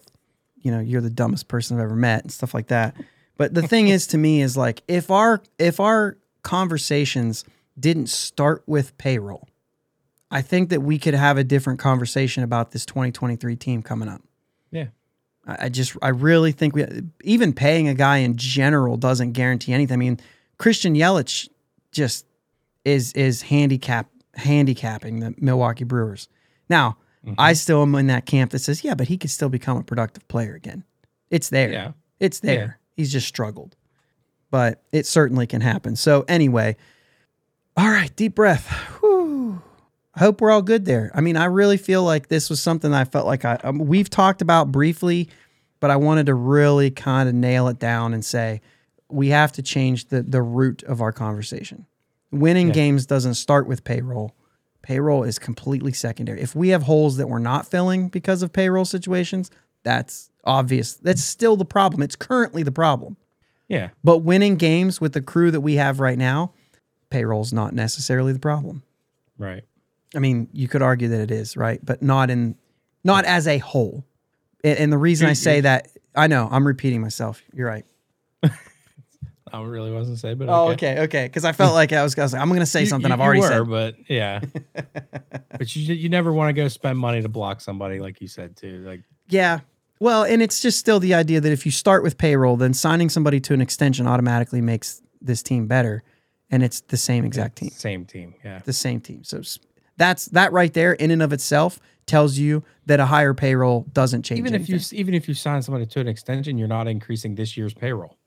you know, you're the dumbest person I've ever met and stuff like that. But the thing is, to me, is like if our if our conversations didn't start with payroll, I think that we could have a different conversation about this 2023 team coming up. yeah. I I just, I really think we, even paying a guy in general doesn't guarantee anything. I mean, Christian Yelich just is is handicap handicapping the Milwaukee Brewers. Now, Mhm. I still am in that camp that says, yeah, but he could still become a productive player again. It's there. Yeah. It's there. He's just struggled. But it certainly can happen. So anyway, all right, deep breath. Whew. I hope we're all good there. I mean, I really feel like this was something I felt like I um, we've talked about briefly, but I wanted to really kind of nail it down and say we have to change the the root of our conversation. Winning Yeah. games doesn't start with payroll. Payroll is completely secondary. If we have holes that we're not filling because of payroll situations, that's obvious. That's still the problem. It's currently the problem. Yeah. But winning games with the crew that we have right now, payroll's not necessarily the problem. Right. I mean, you could argue that it is, right? But not in not as a whole. And, and the reason I say that, I know I'm repeating myself. You're right. I really wasn't say, but Oh, okay. okay. Because I felt like I was, I was like, I'm going to say something you- I've you already were, said. but yeah. but you you never want to go spend money to block somebody, like you said too. Like Yeah. Well, and it's just still the idea that if you start with payroll, then signing somebody to an extension automatically makes this team better, and it's the same exact team. same team. Yeah. the same team. So that's that right there in and of itself tells you that a higher payroll doesn't change. Even if you even if you sign somebody to an extension, you're not increasing this year's payroll.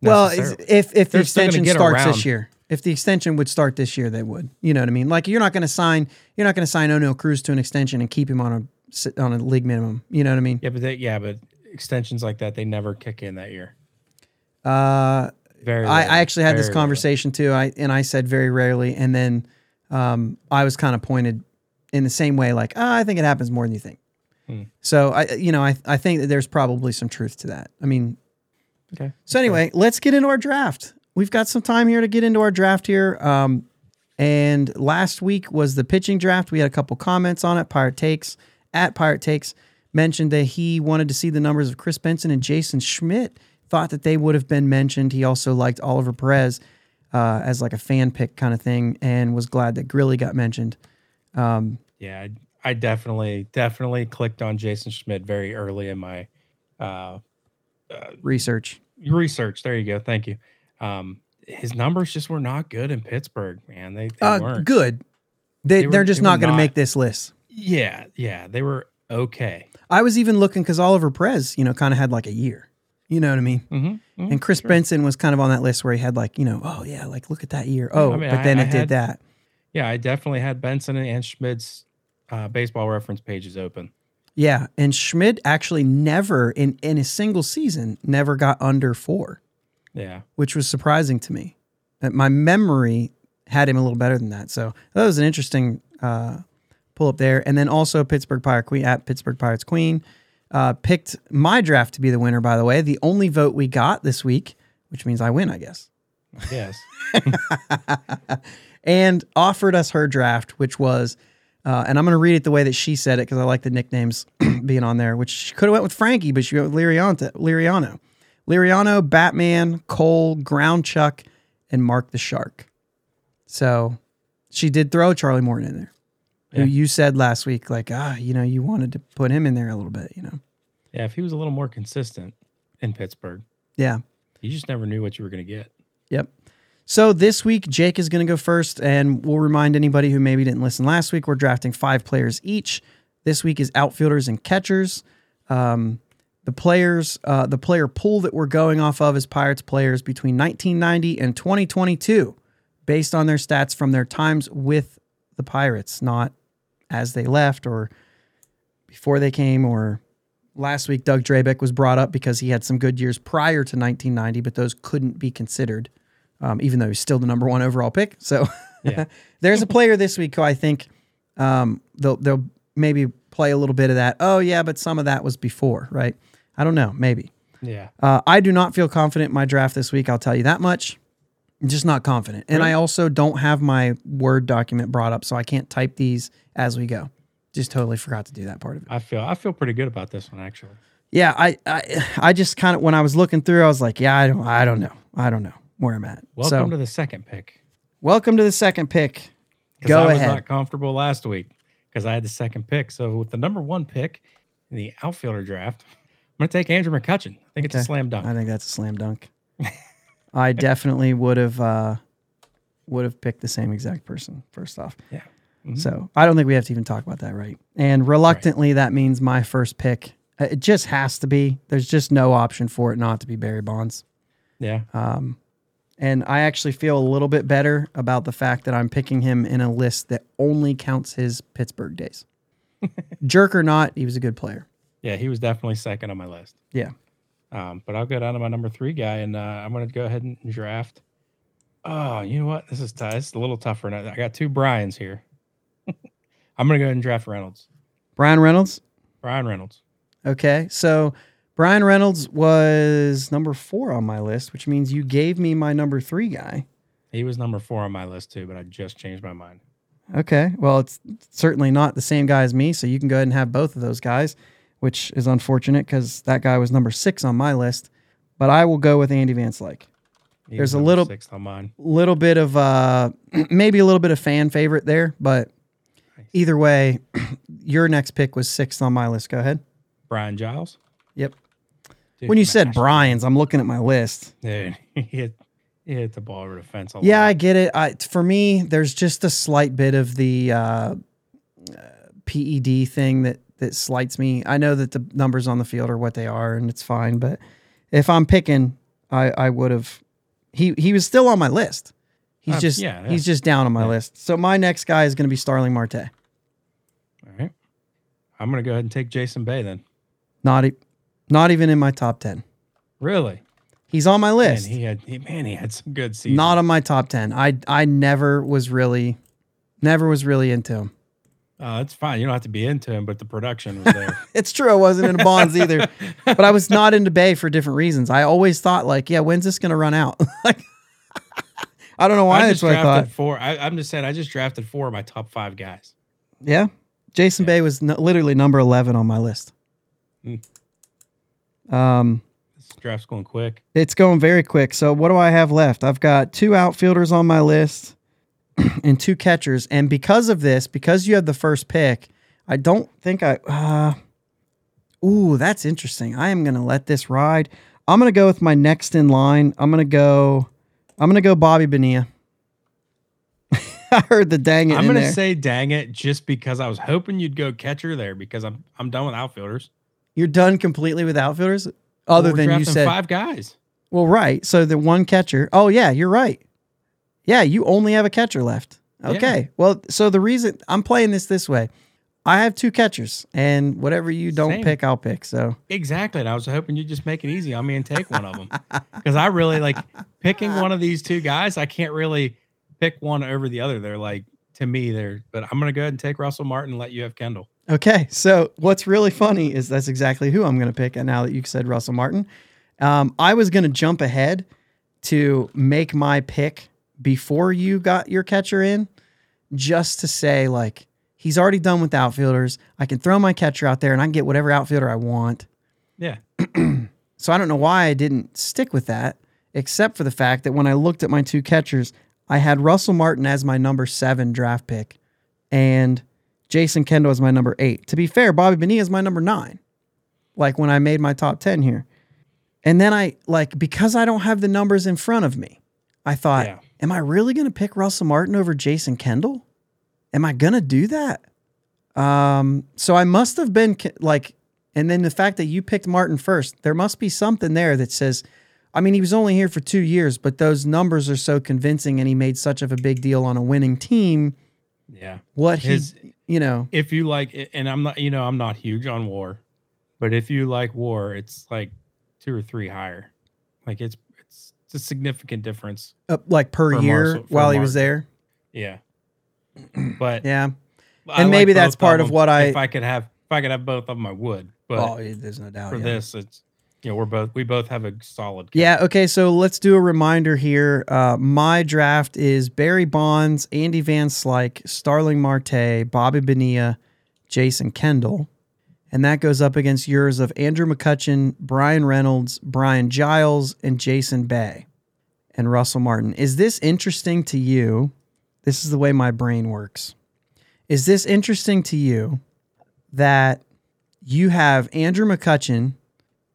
well, if if the They're extension starts this year, if the extension would start this year, they would. You know what I mean? Like you're not going to sign you're not going to sign Oneil Cruz to an extension and keep him on a on a league minimum. You know what I mean? yeah, but they, yeah, but extensions like that they never kick in that year. Uh, Very. I, I actually had this Very rarely. conversation too. I and I said very rarely, and then um, I was kind of pointed in the same way, like oh, I think it happens more than you think. Hmm. So I, you know, I I think that there's probably some truth to that. I mean, Okay. so anyway, let's get into our draft. We've got some time here to get into our draft here. Um, and last week was the pitching draft. We had a couple comments on it. Pirate Takes at Pirate Takes mentioned that he wanted to see the numbers of Kris Benson and Jason Schmidt. Thought that they would have been mentioned. He also liked Oliver Perez uh, as like a fan pick kind of thing, and was glad that Grilli got mentioned. Um, Yeah, I, I definitely definitely clicked on Jason Schmidt very early in my uh, research. research. There you go. Thank you. Um, his numbers just were not good in Pittsburgh, man. They, they Uh, weren't. good. They, They they're just they not going to make this list. Yeah, yeah, they were okay. I was even looking because Oliver Perez, you know, kind of had like a year. You know what I mean? Mm-hmm. And Kris Benson was kind of on that list where he had like, you know, oh yeah, like look at that year. Oh, I mean, but I- then I it did that. Yeah, I definitely had Benson and Schmidt's uh, baseball reference pages open. Yeah, and Schmidt actually never in in a single season never got under four, Yeah, which was surprising to me. My memory had him a little better than that, so that was an interesting uh, pull up there. And then also Pittsburgh Pirate Queen at Pittsburgh Pirates Queen uh, picked my draft to be the winner. By the way, the only vote we got this week, which means I win, I guess. yes. and offered us her draft, which was, uh, and I'm going to read it the way that she said it because I like the nicknames being on there. Which she could have went with Frankie, but she went with Liriano. Liriano, Liriano, Batman, Cole, Ground Chuck, and Mark the Shark. So she did throw Charlie Morton in there. Who you said last week, like ah, you know, you wanted to put him in there a little bit, you know. Yeah, if he was a little more consistent in Pittsburgh, Yeah. you just never knew what you were going to get. Yep. So this week, Jake is going to go first, and we'll remind anybody who maybe didn't listen last week. We're drafting five players each. This week is outfielders and catchers. Um, the players, uh, the player pool that we're going off of is Pirates players between 1990 and 2022, based on their stats from their times with the Pirates, not as they left or before they came or last week Doug Drabek was brought up because he had some good years prior to 1990, but those couldn't be considered, um, even though he's still the number one overall pick. So Yeah. there's a player this week who I think um, they'll they'll maybe play a little bit of that. Oh yeah, but some of that was before, right? I don't know, maybe. Yeah. Uh, I do not feel confident in my draft this week. I'll tell you that much. I'm just not confident. And I also don't have my Word document brought up, so I can't type these as we go. Just totally forgot to do that part of it. I feel I feel pretty good about this one actually. Yeah, I I, I just kind of when I was looking through, I was like, yeah, I don't I don't know. I don't know where I'm at. Welcome so to the second pick. welcome to the second pick. Go I was ahead. not comfortable last week because I had the second pick. So with the number one pick in the outfielder draft, I'm going to take Andrew McCutchen. I think it's a slam dunk. I think that's a slam dunk. I definitely would have uh, would have picked the same exact person first off. Yeah. Mhm. So I don't think we have to even talk about that, right? And reluctantly, that means my first pick. uh, It just has to be. There's just no option for it not to be Barry Bonds. Yeah. Um, and I actually feel a little bit better about the fact that I'm picking him in a list that only counts his Pittsburgh days. Jerk or not, he was a good player. Yeah. He was definitely second on my list. Yeah. Um, but I'll go down to my number three guy and uh, I'm going to go ahead and draft. Oh, you know what? This is tough. This is a little tougher. now. I got two Bryans here. I'm going to go ahead and draft Reynolds. Bryan Reynolds. Bryan Reynolds. Okay. So Bryan Reynolds was number four on my list, which means you gave me my number three guy. He was number four on my list too, but I just changed my mind. Okay. Well, it's certainly not the same guy as me. So you can go ahead and have both of those guys, which is unfortunate because that guy was number six on my list. But I will go with Andy Van Slyke. He There's a little- sixth on mine. little bit of uh maybe a little bit of fan favorite there, but either way, your next pick was sixth on my list. Go ahead. Brian Giles. Yep. Dude, When you said smashed. Brian's, I'm looking at my list. Dude, he hit, he hit the ball over the fence a Yeah, I get it. I, for me, there's just a slight bit of the uh, uh, PED thing that that slights me. I know that the numbers on the field are what they are, and it's fine. But if I'm picking, I I would have. He he was still on my list. He's Uh, just yeah, yeah. he's just down on my Yeah. list. So my next guy is going to be Starling Marte. All right. I'm going to go ahead and take Jason Bay then. Not e- not even in my top ten. Really? He's on my Man, list. he had he, man, he had some good seasons. Not on my top 10. I I never was really never was really into him. Uh, it's fine. You don't have to be into him, but the production was there. It's true. I wasn't into Bonds either, but I was not into Bay for different reasons. I always thought like, yeah, when's this gonna run out? like, I don't know why I that's just what I thought. four. I, I'm just saying, I just drafted four of my top five guys. Yeah, Jason Bay was no, literally number eleven on my list. Hmm. Um, This draft's going quick. it's going very quick. So what do I have left? I've got two outfielders on my list and two catchers. And because of this, because you have the first pick, I don't think I. Uh, ooh, that's interesting. I am going to let this ride. I'm going to go with my next in line. I'm going to go. I'm going to go Bobby Bonilla. I heard the dang it I'm gonna say dang it, just because I was hoping you'd go catcher there because I'm I'm done with outfielders. You're done completely with outfielders, other We're than you said. five guys. Well, right. So the one catcher. Oh yeah, you're right. Yeah, you only have a catcher left. Yeah. Okay. Well, so the reason I'm playing this this way, I have two catchers, and whatever you don't Same. pick, I'll pick. So Exactly. And I was hoping you'd just make it easy on me and take one of them. Because I really like picking one of these two guys. I can't really pick one over the other. They're like to me, they're but I'm gonna go ahead and take Russell Martin and let you have Kendall. okay. So what's really funny is that's exactly who I'm going to pick. And now that you said Russell Martin, um, I was going to jump ahead to make my pick before you got your catcher in, just to say like he's already done with outfielders. I can throw my catcher out there and I can get whatever outfielder I want. Yeah. So I don't know why I didn't stick with that, except for the fact that when I looked at my two catchers, I had Russell Martin as my number seven draft pick and Jason Kendall as my number eight. To be fair, Bobby Bonilla is my number nine. Like when I made my top 10 here. And then I, like, because I don't have the numbers in front of me, I thought, Yeah. Am I really going to pick Russell Martin over Jason Kendall? Am I going to do that? Um, so I must have been like, and then the fact that you picked Martin first, there must be something there that says, I mean, he was only here for two years, but those numbers are so convincing and he made such of a big deal on a winning team. Yeah. What he, His you know, if you like and I'm not you know, I'm not huge on war, but if you like war, it's like two or three higher. Like it's it's a significant difference. uh, like per For year Marshall- while he was there. Yeah. But Yeah. I And maybe that's part of them. what I- if I could have if I could have both of them I would. But oh, there's no doubt. for yeah. this it's you know, we're both we both have a solid Yeah. Okay. So let's do a reminder here. Uh, my draft is Barry Bonds, Andy Van Slyke, Starling Marte, Bobby Bonilla, Jason Kendall. And that goes up against yours of Andrew McCutchen, Bryan Reynolds, Brian Giles, and Jason Bay and Russell Martin. Is this interesting to you? This is the way my brain works. Is this interesting to you that you have Andrew McCutchen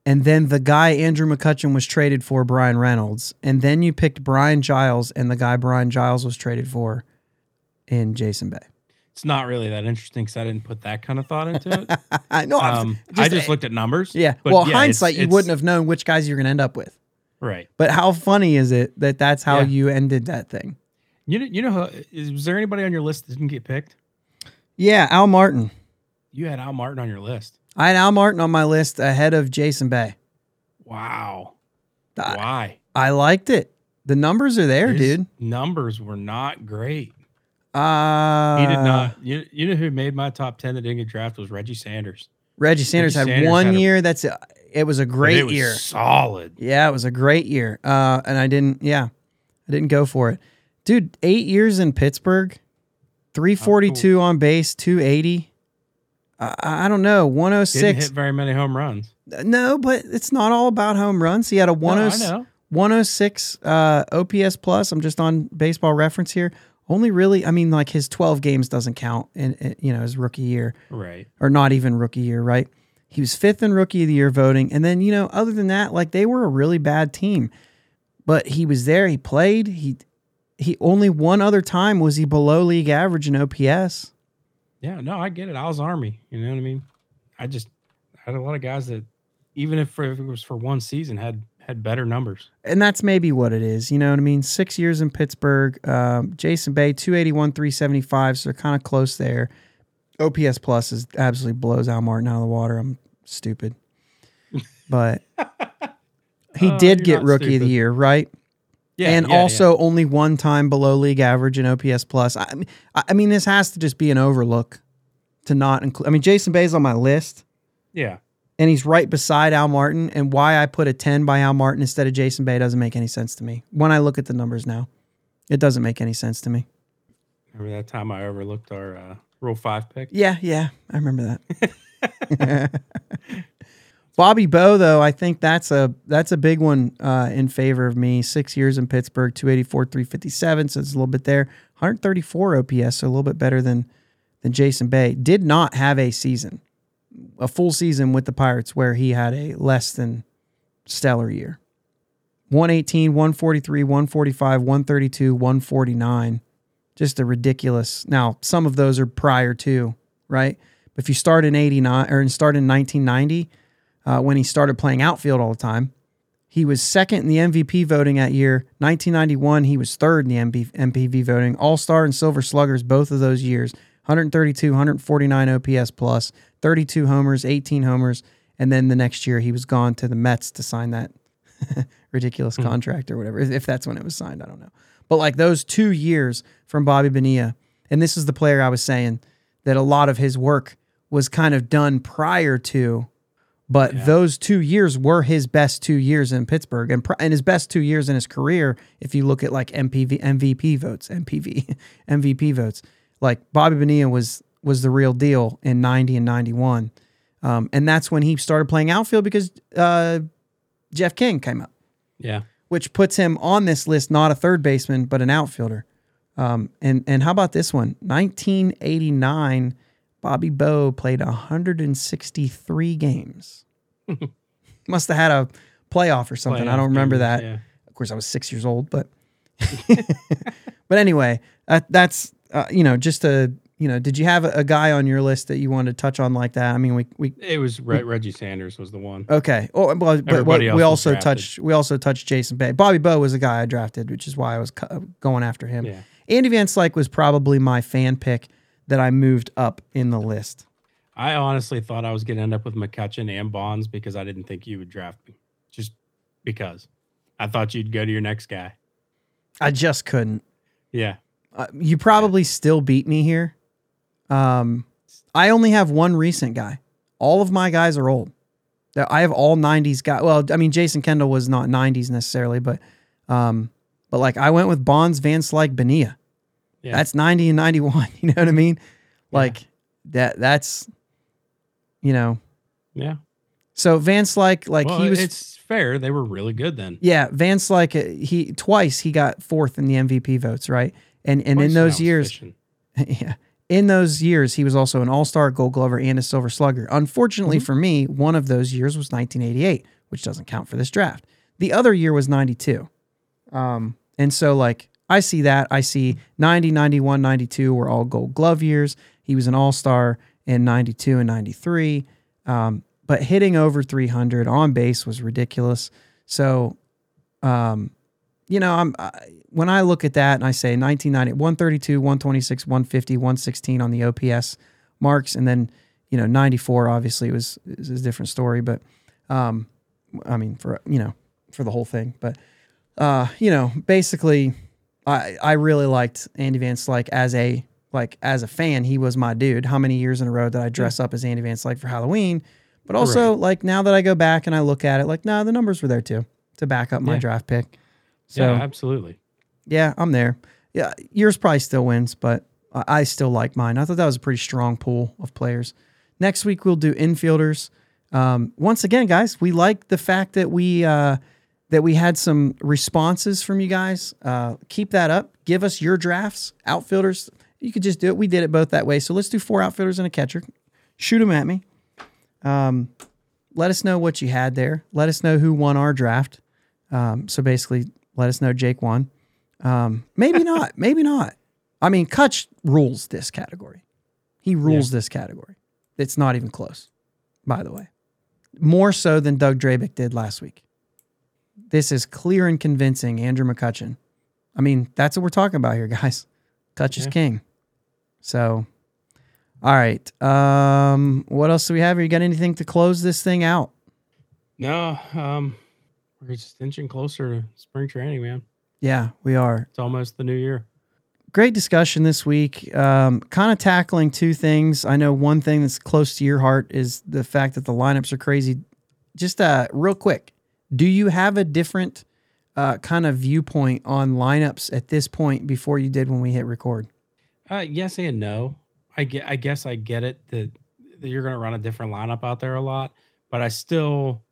and then the guy Andrew McCutchen was traded for, Bryan Reynolds, and then you picked Brian Giles and the guy Brian Giles was traded for in Jason Bay. It's not really that interesting because I didn't put that kind of thought into it. I know. Um, I just looked at numbers. yeah. well, yeah, it's- hindsight, you it's- wouldn't have known which guys you're going to end up with. Right. But how funny is it that that's how Yeah. you ended that thing? You know, you know, who, is, was there anybody on your list that didn't get picked? Yeah, Al Martin. You had Al Martin on your list. I had Al Martin on my list ahead of Jason Bay. Wow. I, Why? I liked it. The numbers are there, His dude. Numbers were not great. Uh, He did not. You, you know who made my top ten that didn't get drafted was Reggie Sanders. Reggie Sanders Reggie had Sanders one had a- year. That's a, it was a great it was year. Solid. Yeah, it was a great year. Uh, and I didn't, yeah, I didn't go for it. Dude, eight years in Pittsburgh, 342 on base, 280. I, I don't know, Didn't 106. hit very many home runs. No, but it's not all about home runs. He had a No, 106, know. 106 uh, OPS plus. I'm just on baseball reference here. Only really, I mean, like his 12 games doesn't count in, in you know his rookie year Right. or not even rookie year, right? He was fifth in rookie of the year voting. And then, you know, other than that, like they were a really bad team. But he was there, he played. He he only one other time was he below league average in OPS. Yeah. No, I get it. I was Army. You know what I mean? I just I had a lot of guys that, even if, if it was for one season, had had better numbers. And that's maybe what it is. You know what I mean? Six years in Pittsburgh. Um, Jason Bay, 281, 375. So they're kind of close there. OPS plus is absolutely blows Al Martin out of the water. I'm stupid. But he Oh, did get rookie of the year, right? Yeah, and yeah, yeah. also only one time below league average in OPS plus. I, mean- I I mean, this has to just be an overlook to not include. I mean, Jason Bay's on my list, yeah. And he's right beside Al Martin. And why I put a ten by Al Martin instead of Jason Bay doesn't make any sense to me. When I look at the numbers now, it doesn't make any sense to me. Remember that time I overlooked our uh, Rule Five pick? Yeah, yeah, I remember that. Bobby Bow, though, I think that's a that's a big one uh, in favor of me. Six years in Pittsburgh, two eighty four, three fifty seven, so it's a little bit there. One hundred thirty four OPS, so a little bit better than than Jason Bay. Did not have a season, a full season with the Pirates where he had a less than stellar year. 118, 143, 145, 132, 149. Just a ridiculous. Now, some of those are prior to, right? But if you start in 89 or start in 1990, uh, when he started playing outfield all the time, he was second in the MVP voting that year. 1991, he was third in the MPV voting. All Star and Silver Sluggers both of those years. 132, 149 OPS plus, 32 homers, 18 homers, and then the next year he was gone to the Mets to sign that ridiculous hmm. contract or whatever. If that's when it was signed, I don't know. But like those two years from Bobby Bonilla, and this is the player I was saying that a lot of his work was kind of done prior to, but Yeah. those two years were his best two years in Pittsburgh and, pr- and his best two years in his career. If you look at like MPV, MVP votes, MPV, MVP votes, like Bobby Bonilla was was the real deal in 90 and 91. Um, and that's when he started playing outfield because uh, Jeff King came up Yeah. which puts him on this list, not a third baseman, but an outfielder. Um, and and how about this one? 1989, Bobby Bow played 163 games. Must have had a playoff or something. I don't remember games, that. Yeah. Of course, I was six years old, but but anyway, that, that's uh, you know just a you know. Did you have a, a guy on your list that you wanted to touch on like that? I mean, we we It was Re- Reggie Sanders was the one. Okay. Oh, well, but, else we also drafted. touched we also touched Jason Bay. Bobby Bow was a guy I drafted, which is why I was cu- going after him. Yeah. Andy Van Slyke was probably my fan pick that I moved up in the list. I honestly thought I was going to end up with McCutchen and Bonds because I didn't think you would draft me. Just because. I thought you'd go to your next guy. I just couldn't. Yeah. Uh, you probably still beat me here. Um, I only have one recent guy. All of my guys are old. I have all '90s guys. Well, I mean, Jason Kendall was not '90s necessarily, but um, but like I went with Bonds, Van Slyke, Benia. Yeah. That's 90 and 91. You know what I mean? Like that. That's you know. Yeah. So Van Slyke, like well, he was. it's fair. They were really good then. Yeah, Van Slyke, uh, he twice he got fourth in the MVP votes, right? And and Twice in those years, yeah, in those years he was also an All Star, Gold Glover, and a Silver Slugger. Unfortunately Mm-hmm. for me, one of those years was 1988, which doesn't count for this draft. The other year was 92. Um, and so like I see that I see 90, 91, 92 were all Gold Glove years. He was an All Star in 92 and 93. Um, but hitting over 300 on base was ridiculous. So, um, you know, I'm I, when I look at that and I say 1990, 132, 126, 150, 116 on the OPS marks, and then you know 94 obviously was is a different story, but um, I mean for you know for the whole thing, but uh, you know basically I I really liked Andy Van Slyke as a like as a fan, he was my dude. How many years in a row did I dress up as Andy Van Slyke for Halloween? But also, like now that I go back and I look at it, like no, the numbers were there too to back up my Yeah. draft pick. So yeah, absolutely. yeah. I'm there. Yeah, yours probably still wins, but I I still like mine. I thought that was a pretty strong pool of players. Next week we'll do infielders. Um, once again, guys, we like the fact that we uh, that we had some responses from you guys. Uh, keep that up. Give us your drafts, outfielders. You could just do it. We did it both that way. So let's do four outfielders and a catcher. Shoot them at me. Um, let us know what you had there. Let us know who won our draft. Um, so basically, let us know Jake won. Um, maybe not. Maybe not. I mean, Kutch rules this category. He rules this category. It's not even close, by the way. More so than Doug Drabek did last week. This is clear and convincing, Andrew McCutchen. I mean, that's what we're talking about here, guys. Kutch is king. So, all right. Um, what else do we have here? You got anything to close this thing out? No, um, We're just inching closer to spring training, man. Yeah, we are. It's almost the new year. Great discussion this week. Um, kind of tackling two things. I know one thing that's close to your heart is the fact that the lineups are crazy. Just uh, real quick, do you have a different uh, kind of viewpoint on lineups at this point before you did when we hit record? Uh, yes and no. I get. I guess I get it that, that you're going to run a different lineup out there a lot, but I still,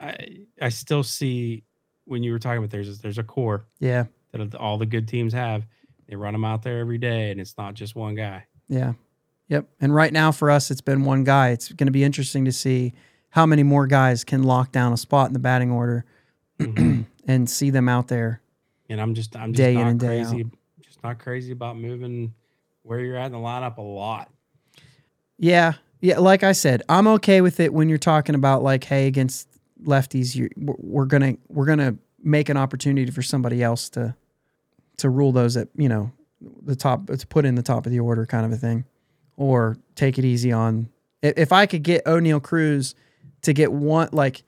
I I still see when you were talking about there's there's a core Yeah, that all the good teams have. They run them out there every day, and it's not just one guy. yeah, yep. And right now for us, it's been one guy. It's going to be interesting to see how many more guys can lock down a spot in the batting order Mhm. and see them out there. and I'm just I'm just Day in and day crazy. Just not crazy about moving where you're at in the lineup a lot. Yeah, yeah. Like I said, I'm okay with it when you're talking about like, hey, against lefties, you we're gonna we're gonna make an opportunity for somebody else to to rule those at you know the top to put in the top of the order kind of a thing, or take it easy on. If I could get Oneil Cruz to get one like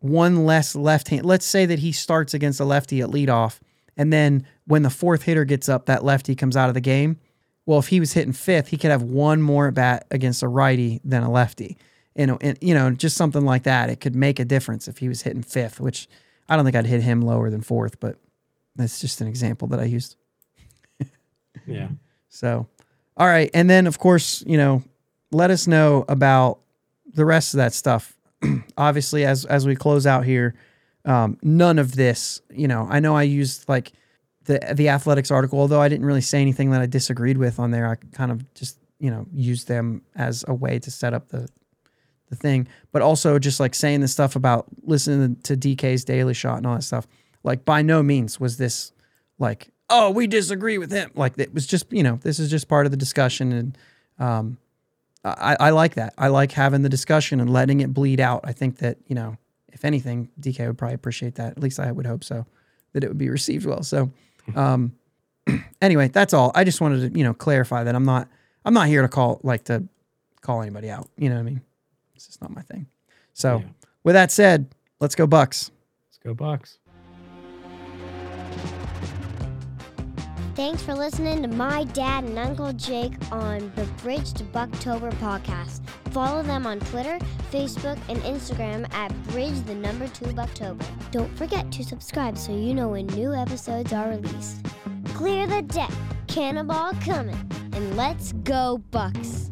one less left hand, let's say that he starts against a lefty at leadoff, and then when the fourth hitter gets up, that lefty comes out of the game. Well, if he was hitting fifth, he could have one more at bat against a righty than a lefty. You know, and you know, just something like that. It could make a difference if he was hitting fifth, which I don't think I'd hit him lower than fourth, but that's just an example that I used. Yeah. So, all right, and then of course, you know, let us know about the rest of that stuff. Obviously, as as we close out here, um, none of this, you know, I know I used like the the Athletic's article, although I didn't really say anything that I disagreed with on there. I kind of just you know used them as a way to set up the the thing, but also just like saying the stuff about listening to DK's Daily Shot and all that stuff. Like by no means was this like oh we disagree with him. Like it was just you know this is just part of the discussion and um, I, I like that. I like having the discussion and letting it bleed out. I think that you know if anything, DK would probably appreciate that. At least I would hope so that it would be received well. So um, anyway, that's all. I just wanted to you know clarify that I'm not I'm not here to call like to call anybody out. You know what I mean? It's just not my thing. So Yeah. with that said, let's go Bucs. Let's go Bucs. Thanks for listening to my dad and Uncle Jake on the Bridge to Bucktober podcast. Follow them on Twitter, Facebook, and Instagram at Bridge the number two Bucktober. Don't forget to subscribe so you know when new episodes are released. Clear the deck, cannonball coming, and let's go Bucs!